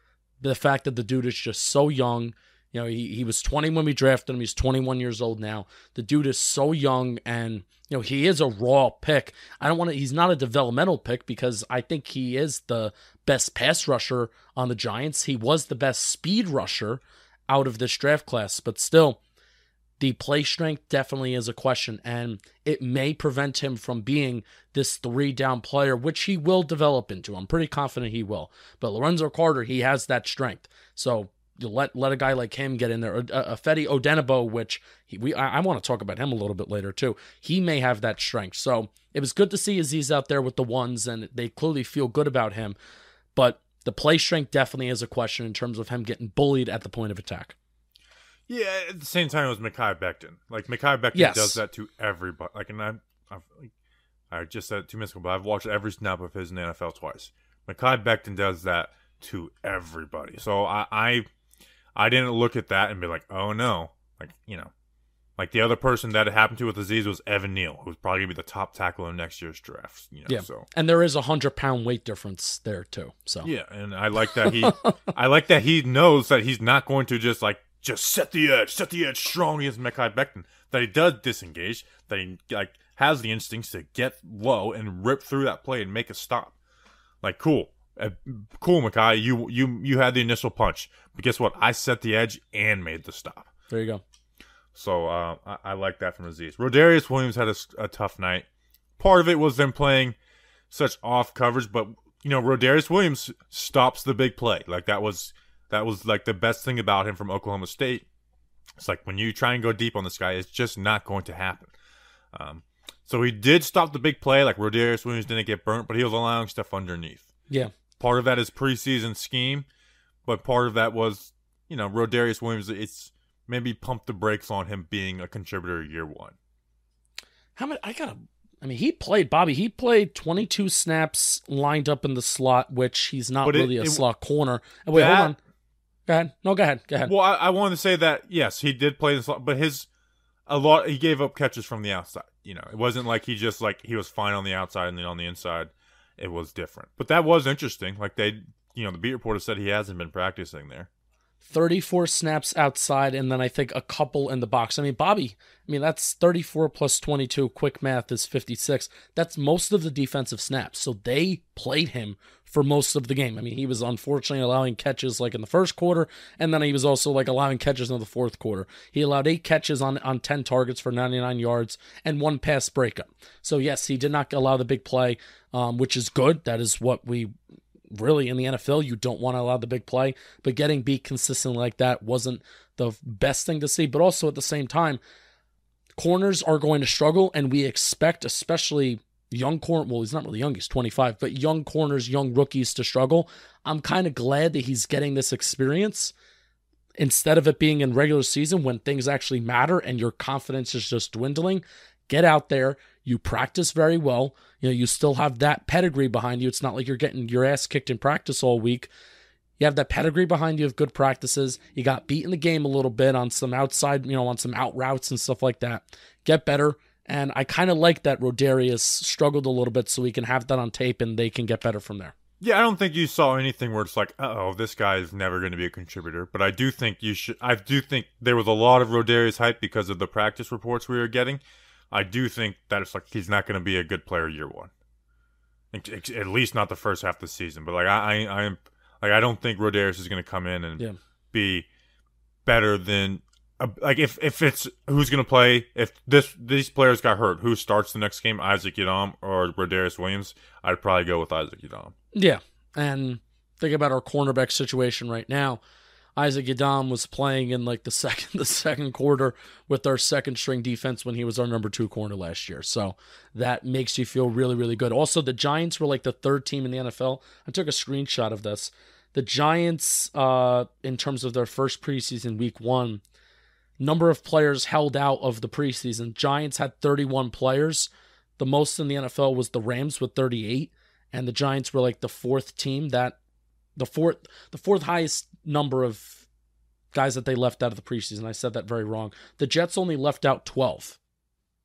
The fact that the dude is just so young. You know, he, he was 20 when we drafted him. He's 21 years old now. The dude is so young and, you know, he is a raw pick. I don't want to, he's not a developmental pick because I think he is the best pass rusher on the Giants. He was the best speed rusher out of this draft class, but still, the play strength definitely is a question, and it may prevent him from being this three down player, which he will develop into. I'm pretty confident he will. But Lorenzo Carter, he has that strength. So you let let a guy like him get in there. A, Ifeadi Odenigbo, which he, we I, I want to talk about him a little bit later too. He may have that strength. So it was good to see Azeez out there with the ones, and they clearly feel good about him. But the play strength definitely is a question in terms of him getting bullied at the point of attack. Yeah, at the same time, it was Mekhi Becton. Like Mekhi Becton Yes. does that to everybody. Like, and I, I've, I just said it two minutes ago, but I've watched every snap of his in the NFL twice. Mekhi Becton does that to everybody. So I, I, I didn't look at that and be like, oh no, like you know, like the other person that it happened to with Azeez was Evan Neal, who's probably gonna be the top tackle in next year's draft. You know, Yeah. so And there is a hundred pound weight difference there too. So yeah, and I like that he, I like that he knows that he's not going to just like just set the edge, set the edge strong against Mekhi Becton. That he does disengage, that he like has the instincts to get low and rip through that play and make a stop. Like cool, uh, cool, Mekhi. You you you had the initial punch, but guess what? I set the edge and made the stop. there you go. So uh, I, I like that from Azeez. Rodarius Williams had a tough night. Part of it was them playing such off coverage, but you know Rodarius Williams stops the big play. Like that was that was like the best thing about him from Oklahoma State. It's like when you try and go deep on this guy, it's just not going to happen. Um, so he did stop the big play. Like Rodarius Williams didn't get burnt, but he was allowing stuff underneath. Yeah. Part of that is preseason scheme, but part of that was, you know, Rodarius Williams. It's maybe pump the brakes on him being a contributor year one. How many? I gotta. I mean, he played Bobby. He played 22 snaps lined up in the slot, which he's not it- really a it- slot corner. And wait, That- hold on. Go ahead. No, go ahead. Go ahead. Well, I, I wanted to say that yes, he did play slot, but his a lot he gave up catches from the outside. You know, it wasn't like he just like he was fine on the outside and then on the inside, it was different. But that was interesting. Like they, you know, the beat reporter said he hasn't been practicing there. 34 snaps outside, and then I think a couple in the box. I mean, Bobby, I mean, that's 34 plus 22. Quick math is 56. That's most of the defensive snaps. So they played him for most of the game. I mean, he was unfortunately allowing catches like in the first quarter, and then he was also like allowing catches in the fourth quarter. He allowed eight catches on, on 10 targets for 99 yards and one pass breakup. So, yes, he did not allow the big play, um, which is good. That is what we really in the NFL you don't want to allow the big play, but getting beat consistently like that wasn't the best thing to see. But also at the same time, corners are going to struggle, and we expect, especially young corner. Well, he's not really young; he's 25, but young corners, young rookies to struggle. I'm kind of glad that he's getting this experience instead of it being in regular season when things actually matter and your confidence is just dwindling. Get out there. You practice very well. You know, you still have that pedigree behind you. It's not like you're getting your ass kicked in practice all week. You have that pedigree behind you of good practices. You got beat in the game a little bit on some outside, you know, on some out routes and stuff like that. Get better. And I kind of like that Rodarius struggled a little bit so we can have that on tape and they can get better from there. Yeah, I don't think you saw anything where it's like, oh, this guy is never going to be a contributor. But I do think you should. I do think there was a lot of Rodarius hype because of the practice reports we were getting. I do think that it's like he's not going to be a good player year one. At least not the first half of the season. But like I, I, I am like I don't think Rodarius is going to come in and Yeah. be better than uh, like if if it's who's going to play if this these players got hurt who starts the next game Isaac Yiadom or Rodarius Williams I'd probably go with Isaac Yiadom. Yeah. And think about our cornerback situation right now. Isaac Yiadom was playing in like the second the second quarter with our second string defense when he was our number two corner last year. So that makes you feel really, really good. Also, the Giants were like the third team in the NFL. I took a screenshot of this. The Giants, uh, in terms of their first preseason week one, number of players held out of the preseason. Giants had 31 players. The most in the NFL was the Rams with 38 and the Giants were like the fourth team that the fourth the fourth highest number of guys that they left out of the preseason. I said that very wrong. The Jets only left out 12.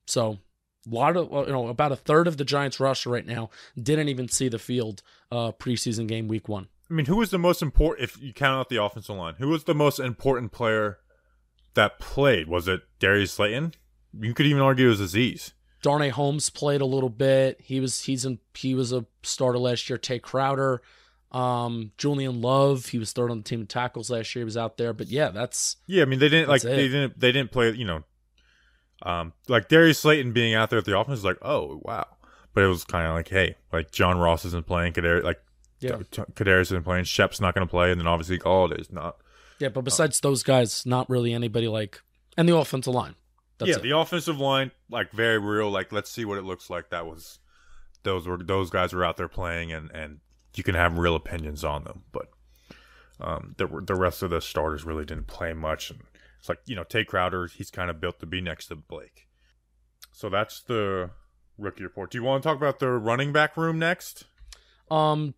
So a lot of you know about a third of the Giants roster right now didn't even see the field uh preseason game week 1. I mean, who was the most important if you count out the offensive line? Who was the most important player that played? Was it Darius Slayton? You could even argue it was Azeez. Darnay Holmes played a little bit. He was he's in he was a starter last year. Tae Crowder, um, Julian Love, he was third on the team in tackles last year. He was out there, but yeah, that's Yeah, I mean they didn't like it. they didn't they didn't play you know, um like Darius Slayton being out there at the offense was like oh wow, but it was kind of like hey like John Ross isn't playing, Kadar like yeah, Kadarius isn't playing, Shep's not going to play, and then obviously Golladay's not. yeah. But besides those guys, not really anybody like, and the offensive line. That's yeah, it. the offensive line like very real. Like let's see what it looks like. That was those were those guys were out there playing, and and you can have real opinions on them, but um the the rest of the starters really didn't play much, and it's like you know Tae Crowder, he's kind of built to be next to Blake. So that's the rookie report. Do you want to talk about the running back room next? Um,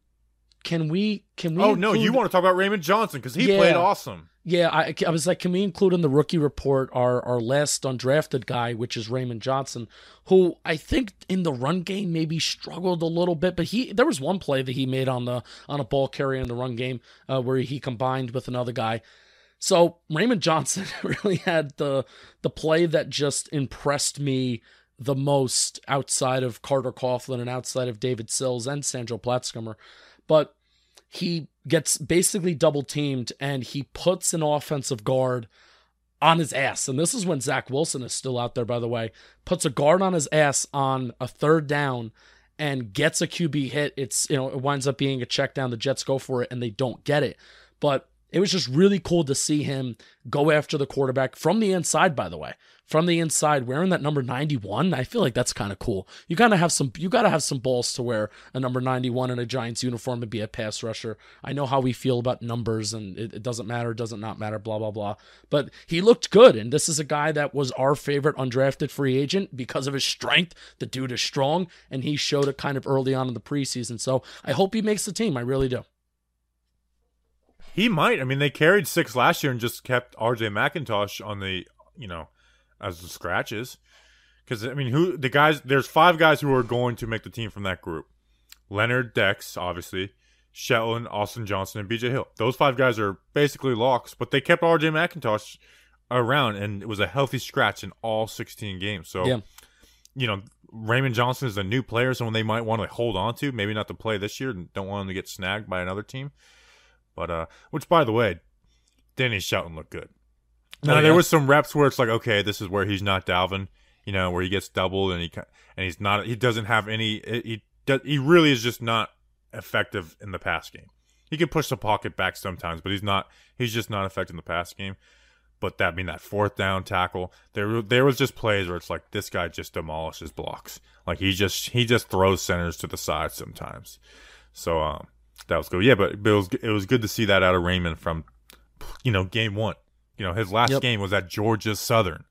can we? Can we? oh no, you want to talk about Raymond Johnson because he Yeah. played awesome. Yeah, I, I was like, can we include in the rookie report our our last undrafted guy, which is Raymond Johnson, who I think in the run game maybe struggled a little bit, but he there was one play that he made on the on a ball carrier in the run game uh, where he combined with another guy. So Raymond Johnson really had the the play that just impressed me the most outside of Carter Coughlin and outside of David Sills and Sandro Platzgummer. But he gets basically double teamed and he puts an offensive guard on his ass. And this is when Zach Wilson is still out there, by the way. Puts a guard on his ass on a third down and gets a QB hit. It's, you know, it winds up being a check down. The Jets go for it and they don't get it. But it was just really cool to see him go after the quarterback from the inside, by the way. From the inside, wearing that number 91, I feel like that's kind of cool. You gotta have some you gotta have some balls to wear a number 91 in a Giants uniform and be a pass rusher. I know how we feel about numbers and it, it doesn't matter, doesn't not matter, blah blah blah. But he looked good, and this is a guy that was our favorite undrafted free agent because of his strength. The dude is strong, and he showed it kind of early on in the preseason. So I hope he makes the team. I really do. He might. I mean, they carried six last year and just kept R.J. McIntosh on the, you know, as the scratches. Because I mean, who the guys? There's five guys who are going to make the team from that group: Leonard, Dex, obviously, Shelton, Austin Johnson, and B.J. Hill. Those five guys are basically locks, but they kept R.J. McIntosh around, and it was a healthy scratch in all 16 games. So, Yeah. you know, Raymond Johnson is a new player, someone they might want to hold on to. Maybe not to play this year, and don't want him to get snagged by another team. But uh, which by the way, Danny Shelton looked good. Now Oh, there was some reps where it's like, okay, this is where he's not Dalvin, you know, where he gets doubled and he and he's not, he doesn't have any, he does, he really is just not effective in the pass game. He can push the pocket back sometimes, but he's not, he's just not effective in the pass game. But that being that fourth down tackle, there there was just plays where it's like this guy just demolishes blocks. Like he just he just throws centers to the side sometimes. So um, that was good. Yeah, but, but it was it was good to see that out of Raymond from you know game one. You know his last Yep. game was at Georgia Southern,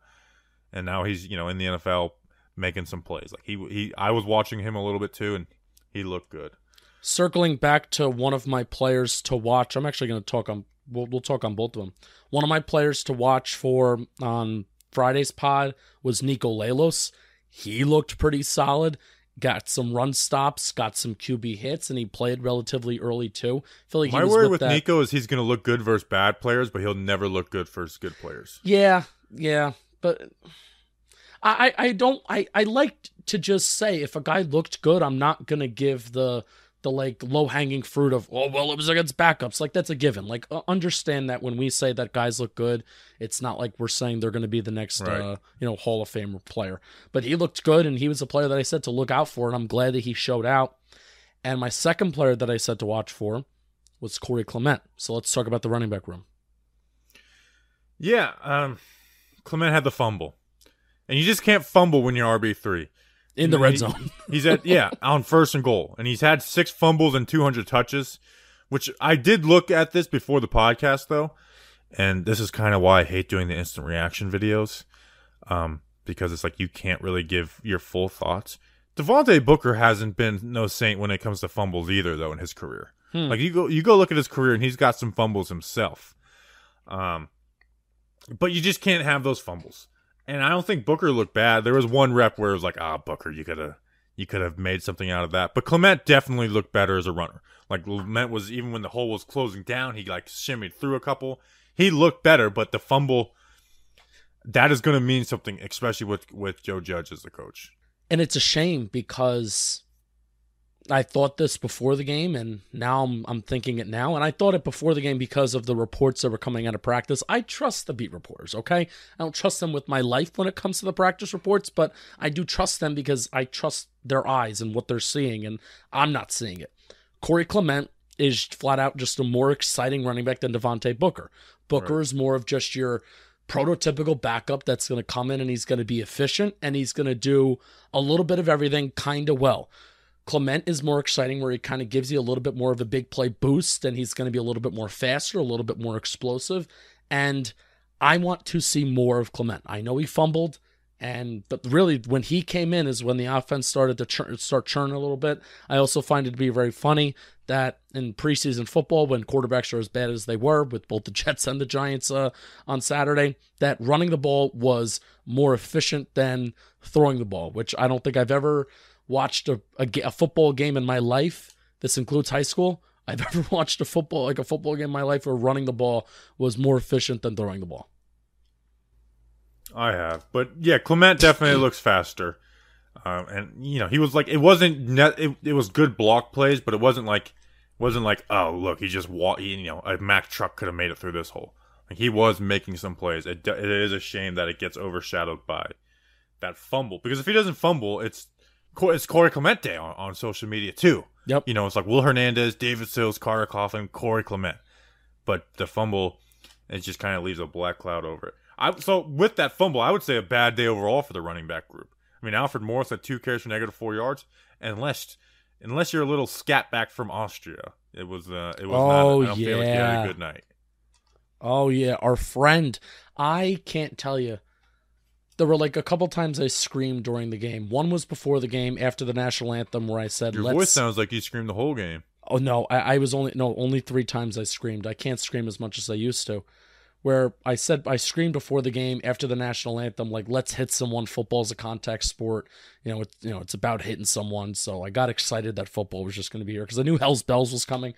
and now he's you know in the NFL making some plays. Like he he I was watching him a little bit too, and he looked good. circling back to one of my players to watch i'm actually going to talk on we'll, we'll talk on both of them one of my players to watch for on friday's pod was niko lalos he looked pretty solid got some run stops got some qb hits and he played relatively early too I feel like My worry with that- Nico is he's going to look good versus bad players, but he'll never look good versus good players. Yeah, yeah, but I, I don't I I like to just say if a guy looked good, I'm not gonna give the the like low hanging fruit of oh well it was against backups. Like that's a given. Like uh, understand that when we say that guys look good it's not like we're saying they're going to be the next Right. uh, you know hall of fame player. But he looked good and he was a player that i said to look out for and i'm glad that he showed out. And my second player that i said to watch for was corey clement. So let's talk about the running back room. Yeah, um, Clement had the fumble, and you just can't fumble when you're RB three. In the red zone He's at yeah on first and goal, and he's had six fumbles and 200 touches, which I did look at this before the podcast though, and this is kind of why I hate doing the instant reaction videos, um, because it's like you can't really give your full thoughts. Devontae Booker hasn't been no saint when it comes to fumbles either, though in his career. Hmm. Like you go you go look at his career, and he's got some fumbles himself. Um, but you just can't have those fumbles. And I don't think Booker looked bad. There was one rep where it was like, ah, Booker, you could have you could have made something out of that. But Clement definitely looked better as a runner. Like Clement was even when the hole was closing down, he like shimmied through a couple. He looked better, but the fumble that is going to mean something, especially with with Joe Judge as the coach. and it's a shame because I thought this before the game, and now I'm, I'm thinking it now. And I thought it before the game because of the reports that were coming out of practice. I trust the beat reporters, okay? I don't trust them with my life when it comes to the practice reports, but I do trust them because I trust their eyes and what they're seeing, and I'm not seeing it. Corey Clement is flat out just a more exciting running back than Devontae Booker. Booker is more of just your prototypical backup that's going to come in and he's going to be efficient and he's going to do a little bit of everything kind of well. Clement is more exciting where he kind of gives you a little bit more of a big play boost and he's going to be a little bit more faster, a little bit more explosive. And I want to see more of Clement. I know he fumbled and but really when he came in is when the offense started to churn, start churning a little bit. I also find it to be very funny that in preseason football when quarterbacks are as bad as they were with both the Jets and the Giants uh, on Saturday that running the ball was more efficient than throwing the ball, which I don't think I've ever watched a, a, a football game in my life. This includes high school. I've ever watched a football like a football game in my life where running the ball was more efficient than throwing the ball. I have, but yeah, Clement definitely looks faster. Um, and you know, he was like, it wasn't net, it, it was good block plays, but it wasn't like, wasn't like, oh look, he just walked. You know, a Mack truck could have made it through this hole. Like he was making some plays. It, it is a shame that it gets overshadowed by that fumble because if he doesn't fumble, it's it's Corey Clemente on, on social media too. Yep. You know, it's like Will Hernandez, David Sills, Carter Coughlin, Corey Clement. but the fumble it just kind of leaves a black cloud over it. I so with that fumble, I would say a bad day overall for the running back group. I mean, Alfred Morris had two carries for negative four yards, unless unless you're a little scat back from Austria, it was uh, it was Oh, not. I don't feel like had yeah. a good night. Oh yeah, our friend. I can't tell you. There were like a couple times I screamed during the game. One was before the game, after the national anthem, where I said, Your "Let's." voice sounds like you screamed the whole game. oh no, I, I was only no only three times I screamed. I can't scream as much as I used to. Where I said I screamed before the game, after the national anthem, like "Let's hit someone." Football's a contact sport. You know, it's you know it's about hitting someone. So I got excited that football was just going to be here because I knew Hell's Bells was coming.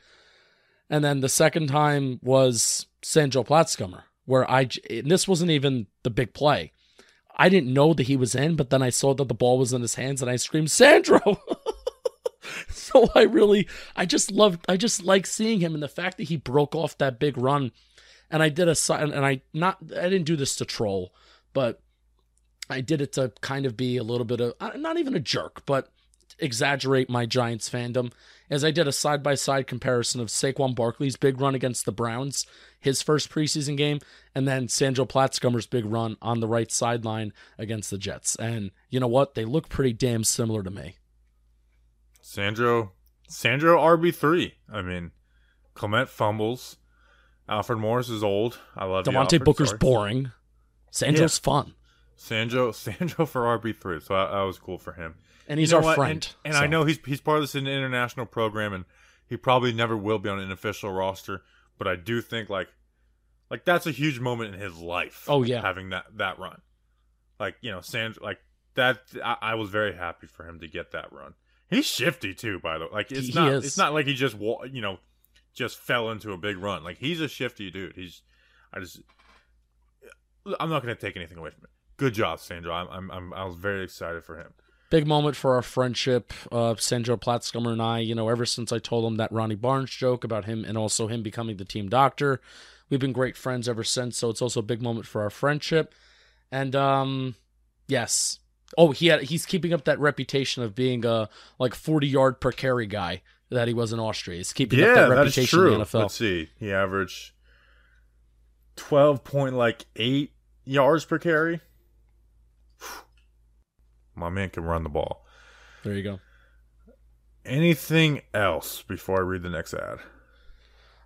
And then the second time was Sandro Platzgummer, where I and this wasn't even the big play. I didn't know that he was in, but then I saw that the ball was in his hands, and I screamed, "Sandro!" so I really, I just loved, I just like seeing him, and the fact that he broke off that big run, and I did a and I not, I didn't do this to troll, but I did it to kind of be a little bit of, uh, not even a jerk, but exaggerate my Giants fandom as I did a side by side comparison of Saquon Barkley's big run against the Browns, his first preseason game, and then Sandro Platzgummer's big run on the right sideline against the Jets. And you know what? They look pretty damn similar to me. Sandro, Sandro RB three. I mean, Clement fumbles. Alfred Morris is old. I love Devontae Alfred. Booker's Sorry. boring. Sandro's fun. Sandro, Sandro for RB three. So that, that was cool for him. And he's You know our what? friend. And, and so. I know he's he's part of this international program, and he probably never will be on an official roster. But I do think like like that's a huge moment in his life. Oh, yeah. having that that run, like you know, Sand like that. I, I was very happy for him to get that run. He's shifty too, by the way. Like it's He not is. it's not like he just you know just fell into a big run. Like he's a shifty dude. He's I just I'm not gonna take anything away from it. Good job, Sandro. I'm, I'm, I'm I was very excited for him. Big moment for our friendship, uh, Sandro Platzgummer and I. You know, ever since I told him that Ronnie Barnes joke about him and also him becoming the team doctor, we've been great friends ever since. So it's also a big moment for our friendship. And um, yes, oh, he had he's keeping up that reputation of being a like forty yard per carry guy that he was in Austria. He's keeping up that reputation in the NFL. Let's see. He averaged twelve point like eight yards per carry. My man can run the ball. There you go. Anything else before I read the next ad?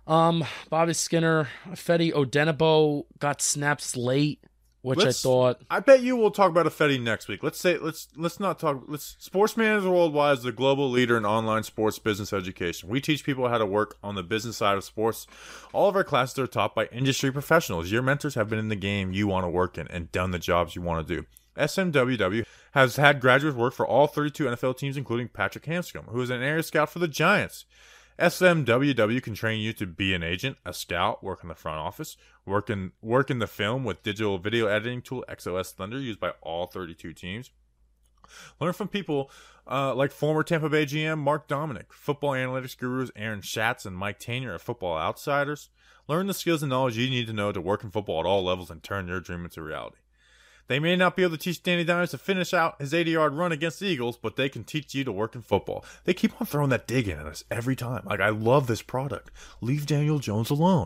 Um, Bobby Skinner, Fetty Odenigbo got snaps late, which Let's- I thought I bet you we'll talk about a Fetty next week. Let's say let's let's not talk. Let's Sports Manager Worldwide is the global leader in online sports business education. We teach people how to work on the business side of sports. All of our classes are taught by industry professionals. Your mentors have been in the game you want to work in and done the jobs you want to do. SMWW has had graduates work for all 32 NFL teams, including Patrick Hanscom, who is an area scout for the Giants. SMWW can train you to be an agent, a scout, work in the front office, work in work in the film with digital video editing tool XOS Thunder used by all 32 teams. Learn from people uh, like former Tampa Bay GM Mark Dominik, football analytics gurus Aaron Schatz and Mike Tanier of Football Outsiders. Learn the skills and knowledge you need to know to work in football at all levels and turn your dream into reality. They may not be able to teach Danny Dimes to finish out his 80 yard run against the Eagles, but they can teach you to work in football. They keep on throwing that dig in at us every time. Like, I love this product. Leave Daniel Jones alone.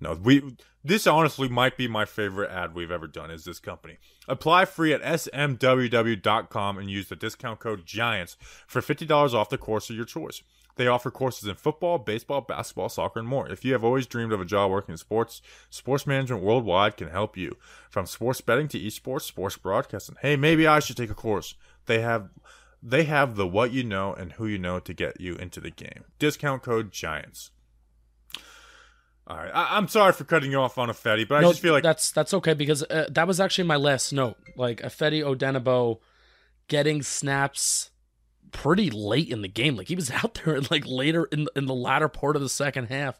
No, we. This honestly might be my favorite ad we've ever done. Is this company? Apply free at smww.com and use the discount code Giants for fifty dollars off the course of your choice. They offer courses in football, baseball, basketball, soccer, and more. If you have always dreamed of a job working in sports, Sports Management Worldwide can help you. From sports betting to esports, sports broadcasting. Hey, maybe I should take a course. They have they have the what you know and who you know to get you into the game. Discount code Giants. All right, I, I'm sorry for cutting you off on a Fetty, but I no, just feel like that's that's okay because uh, that was actually my last note. Like Ifeadi Odenigbo getting snaps pretty late in the game. Like he was out there like later in in the latter part of the second half.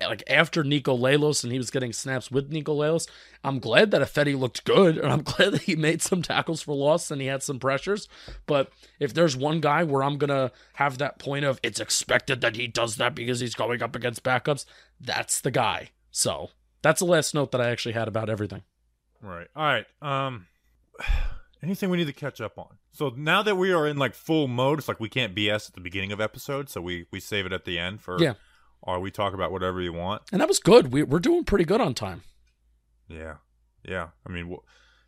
Like after Niko Lalos and he was getting snaps with Niko Lalos. I'm glad that Fetty looked good and I'm glad that he made some tackles for loss and he had some pressures. But if there's one guy where I'm gonna have that point of it's expected that he does that because he's going up against backups, that's the guy. So that's the last note that I actually had about everything. Right. All right. Um anything we need to catch up on. So now that we are in like full mode, it's like we can't BS at the beginning of episodes, so we we save it at the end for Yeah. or we talk about whatever you want. And that was good. We, we're doing pretty good on time. Yeah, yeah. I mean, w-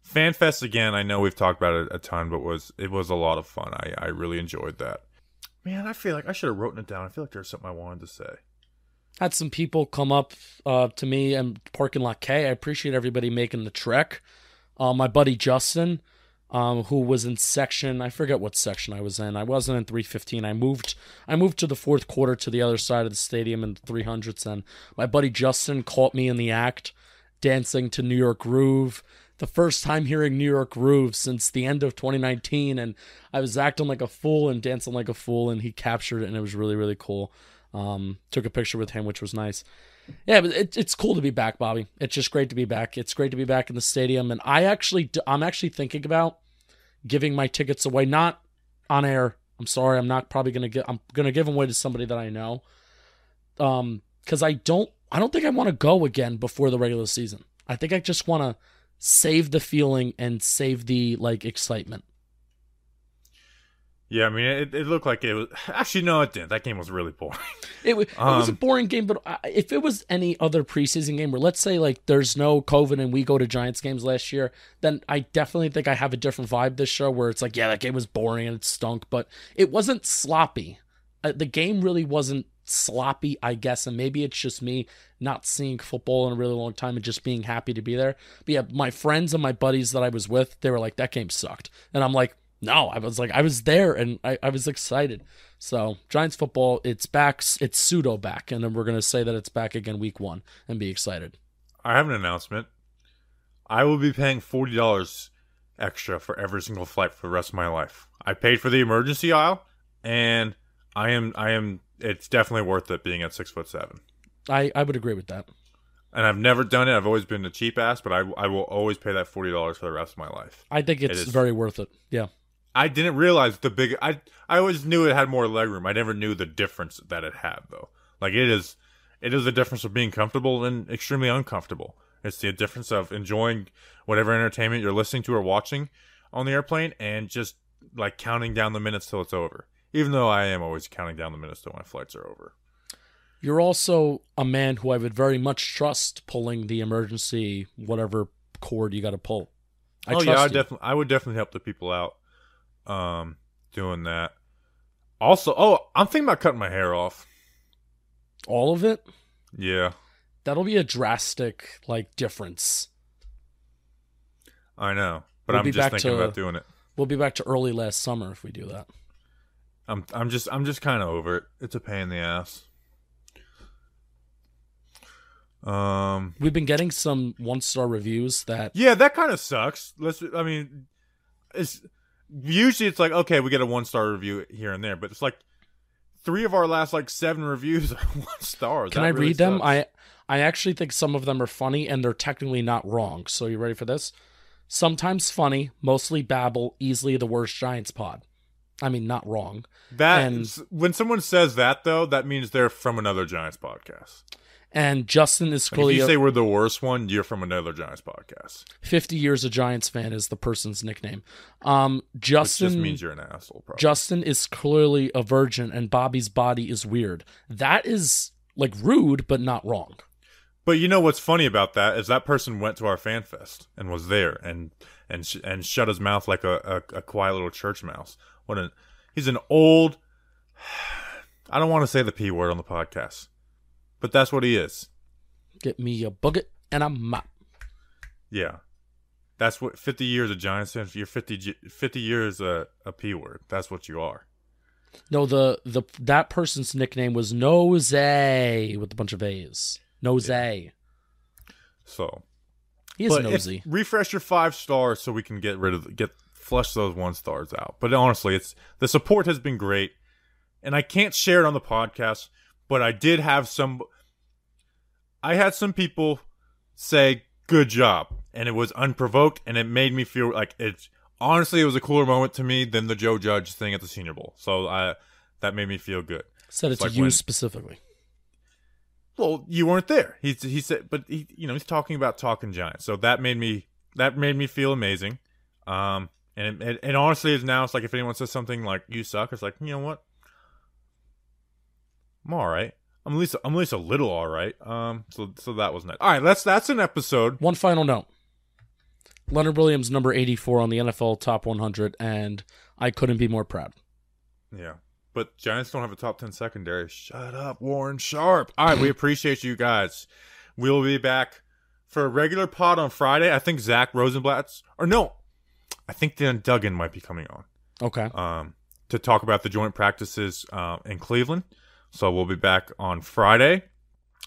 FanFest again. I know we've talked about it a ton, but was it was a lot of fun. I I really enjoyed that. Man, I feel like I should have written it down. I feel like there's something I wanted to say. Had some people come up uh, to me and parking lot K. I appreciate everybody making the trek. Uh, my buddy Justin, um, who was in section, I forget what section I was in. I wasn't in 315. I moved. I moved to the fourth quarter to the other side of the stadium in the 300s, and my buddy Justin caught me in the act, dancing to New York Groove. The first time hearing New York Groove since the end of 2019, and I was acting like a fool and dancing like a fool, and he captured it, and it was really really cool. Um, took a picture with him, which was nice. Yeah, but it, it's cool to be back, Bobby. It's just great to be back. It's great to be back in the stadium, and I actually, I'm actually thinking about giving my tickets away, not on air. I'm sorry, I'm not probably gonna get. I'm gonna give them away to somebody that I know, um, because I don't, I don't think I want to go again before the regular season. I think I just want to save the feeling and save the like excitement. Yeah, I mean, it, it looked like it was. Actually, no, it didn't. That game was really boring. It, it was a Um, boring game, but if it was any other preseason game where, let's say, like there's no COVID and we go to Giants games last year, then I definitely think I have a different vibe this show where it's like, yeah, that game was boring and it stunk, but it wasn't sloppy. Uh, the game really wasn't sloppy, I guess, and maybe it's just me not seeing football in a really long time and just being happy to be there. But yeah, my friends and my buddies that I was with, they were like, that game sucked, and I'm like. No, I was like, I was there and I, I was excited. So, Giants football, it's back, it's pseudo back. And then we're going to say that it's back again week one and be excited. I have an announcement. I will be paying forty dollars extra for every single flight for the rest of my life. I paid for the emergency aisle, and I am I am. It's definitely worth it being at six foot seven. I, I would agree with that. And I've never done it. I've always been a cheap ass, but I I will always pay that forty dollars for the rest of my life. I think it's very worth it. Yeah. I didn't realize the big. I I always knew it had more legroom. I never knew the difference that it had though. Like it is, it is the difference of being comfortable and extremely uncomfortable. It's the difference of enjoying whatever entertainment you're listening to or watching on the airplane, and just like counting down the minutes till it's over. Even though I am always counting down the minutes till my flights are over. You're also a man who I would very much trust pulling the emergency, whatever cord you got to pull. I oh trust yeah, I definitely, I would definitely help the people out, um, doing that. Also, oh, I'm thinking about cutting my hair off. All of it? Yeah. That'll be a drastic, like, difference. I know, but We'll I'm be just back thinking to- about doing it. We'll be back to early last summer if we do that. I'm I'm just I'm just kind of over it. It's a pain in the ass. Um. We've been getting some one star reviews that Yeah, that kind of sucks. Let's. I mean, it's usually it's like okay, we get a one star review here and there, but it's like three of our last like seven reviews are one stars. Can That I really read them? sucks. I I actually think some of them are funny and they're technically not wrong. So you ready for this? Sometimes funny, mostly babble, easily the worst Giants pod. I mean, not wrong. that and- when someone says that though, that means they're from another Giants podcast. And Justin is clearly if you say we're the worst one, you're from another Giants podcast. 50 years a Giants fan is the person's nickname. Um, Which Justin just means you're an asshole. Probably. Justin is clearly a virgin and Bobby's body is weird. That is like rude, but not wrong. But you know what's funny about that is that person went to our fan fest and was there and and sh- and shut his mouth like a, a, a quiet little church mouse. What an he's an old. I don't want to say the p word on the podcast, but that's what he is. Get me a bucket and a mop. Yeah, that's what fifty years of Giants fans. You're 50, 50 years a a p word. That's what you are. No, the the that person's nickname was Nose with a bunch of A's. Nose. So He is But if- refresh your five stars so we can get rid of get flush those one stars out. But honestly, it's the support has been great, and I can't share it on the podcast. But I did have some. I had some people say good job, and it was unprovoked, and it made me feel like it's honestly it was a cooler moment to me than the Joe Judge thing at the Senior Bowl. So I that made me feel good. Said it it's to like you when- specifically. Well, you weren't there. He he said, but he you know he's talking about talking giants, so that made me that made me feel amazing. Um, and and, and honestly, is now it's like if anyone says something like "you suck," it's like you know what, I'm all right. I'm at least I'm at least a little all right. Um, so so that was nice. All right, that's that's an episode. One final note. Leonard Williams, number 84 on the NFL Top 100, and I couldn't be more proud. Yeah. But Giants don't have a top 10 secondary. Shut up, Warren Sharp. All right, we appreciate you guys. We'll be back for a regular pod on Friday. I think Zach Rosenblatt's, or no, I think Dan Duggan might be coming on Okay. um, to talk about the joint practices uh, in Cleveland. So we'll be back on Friday.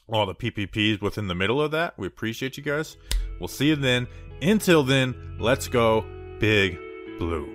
All the PPPs within the middle of that. We appreciate you guys. We'll see you then. Until then, let's go Big Blue.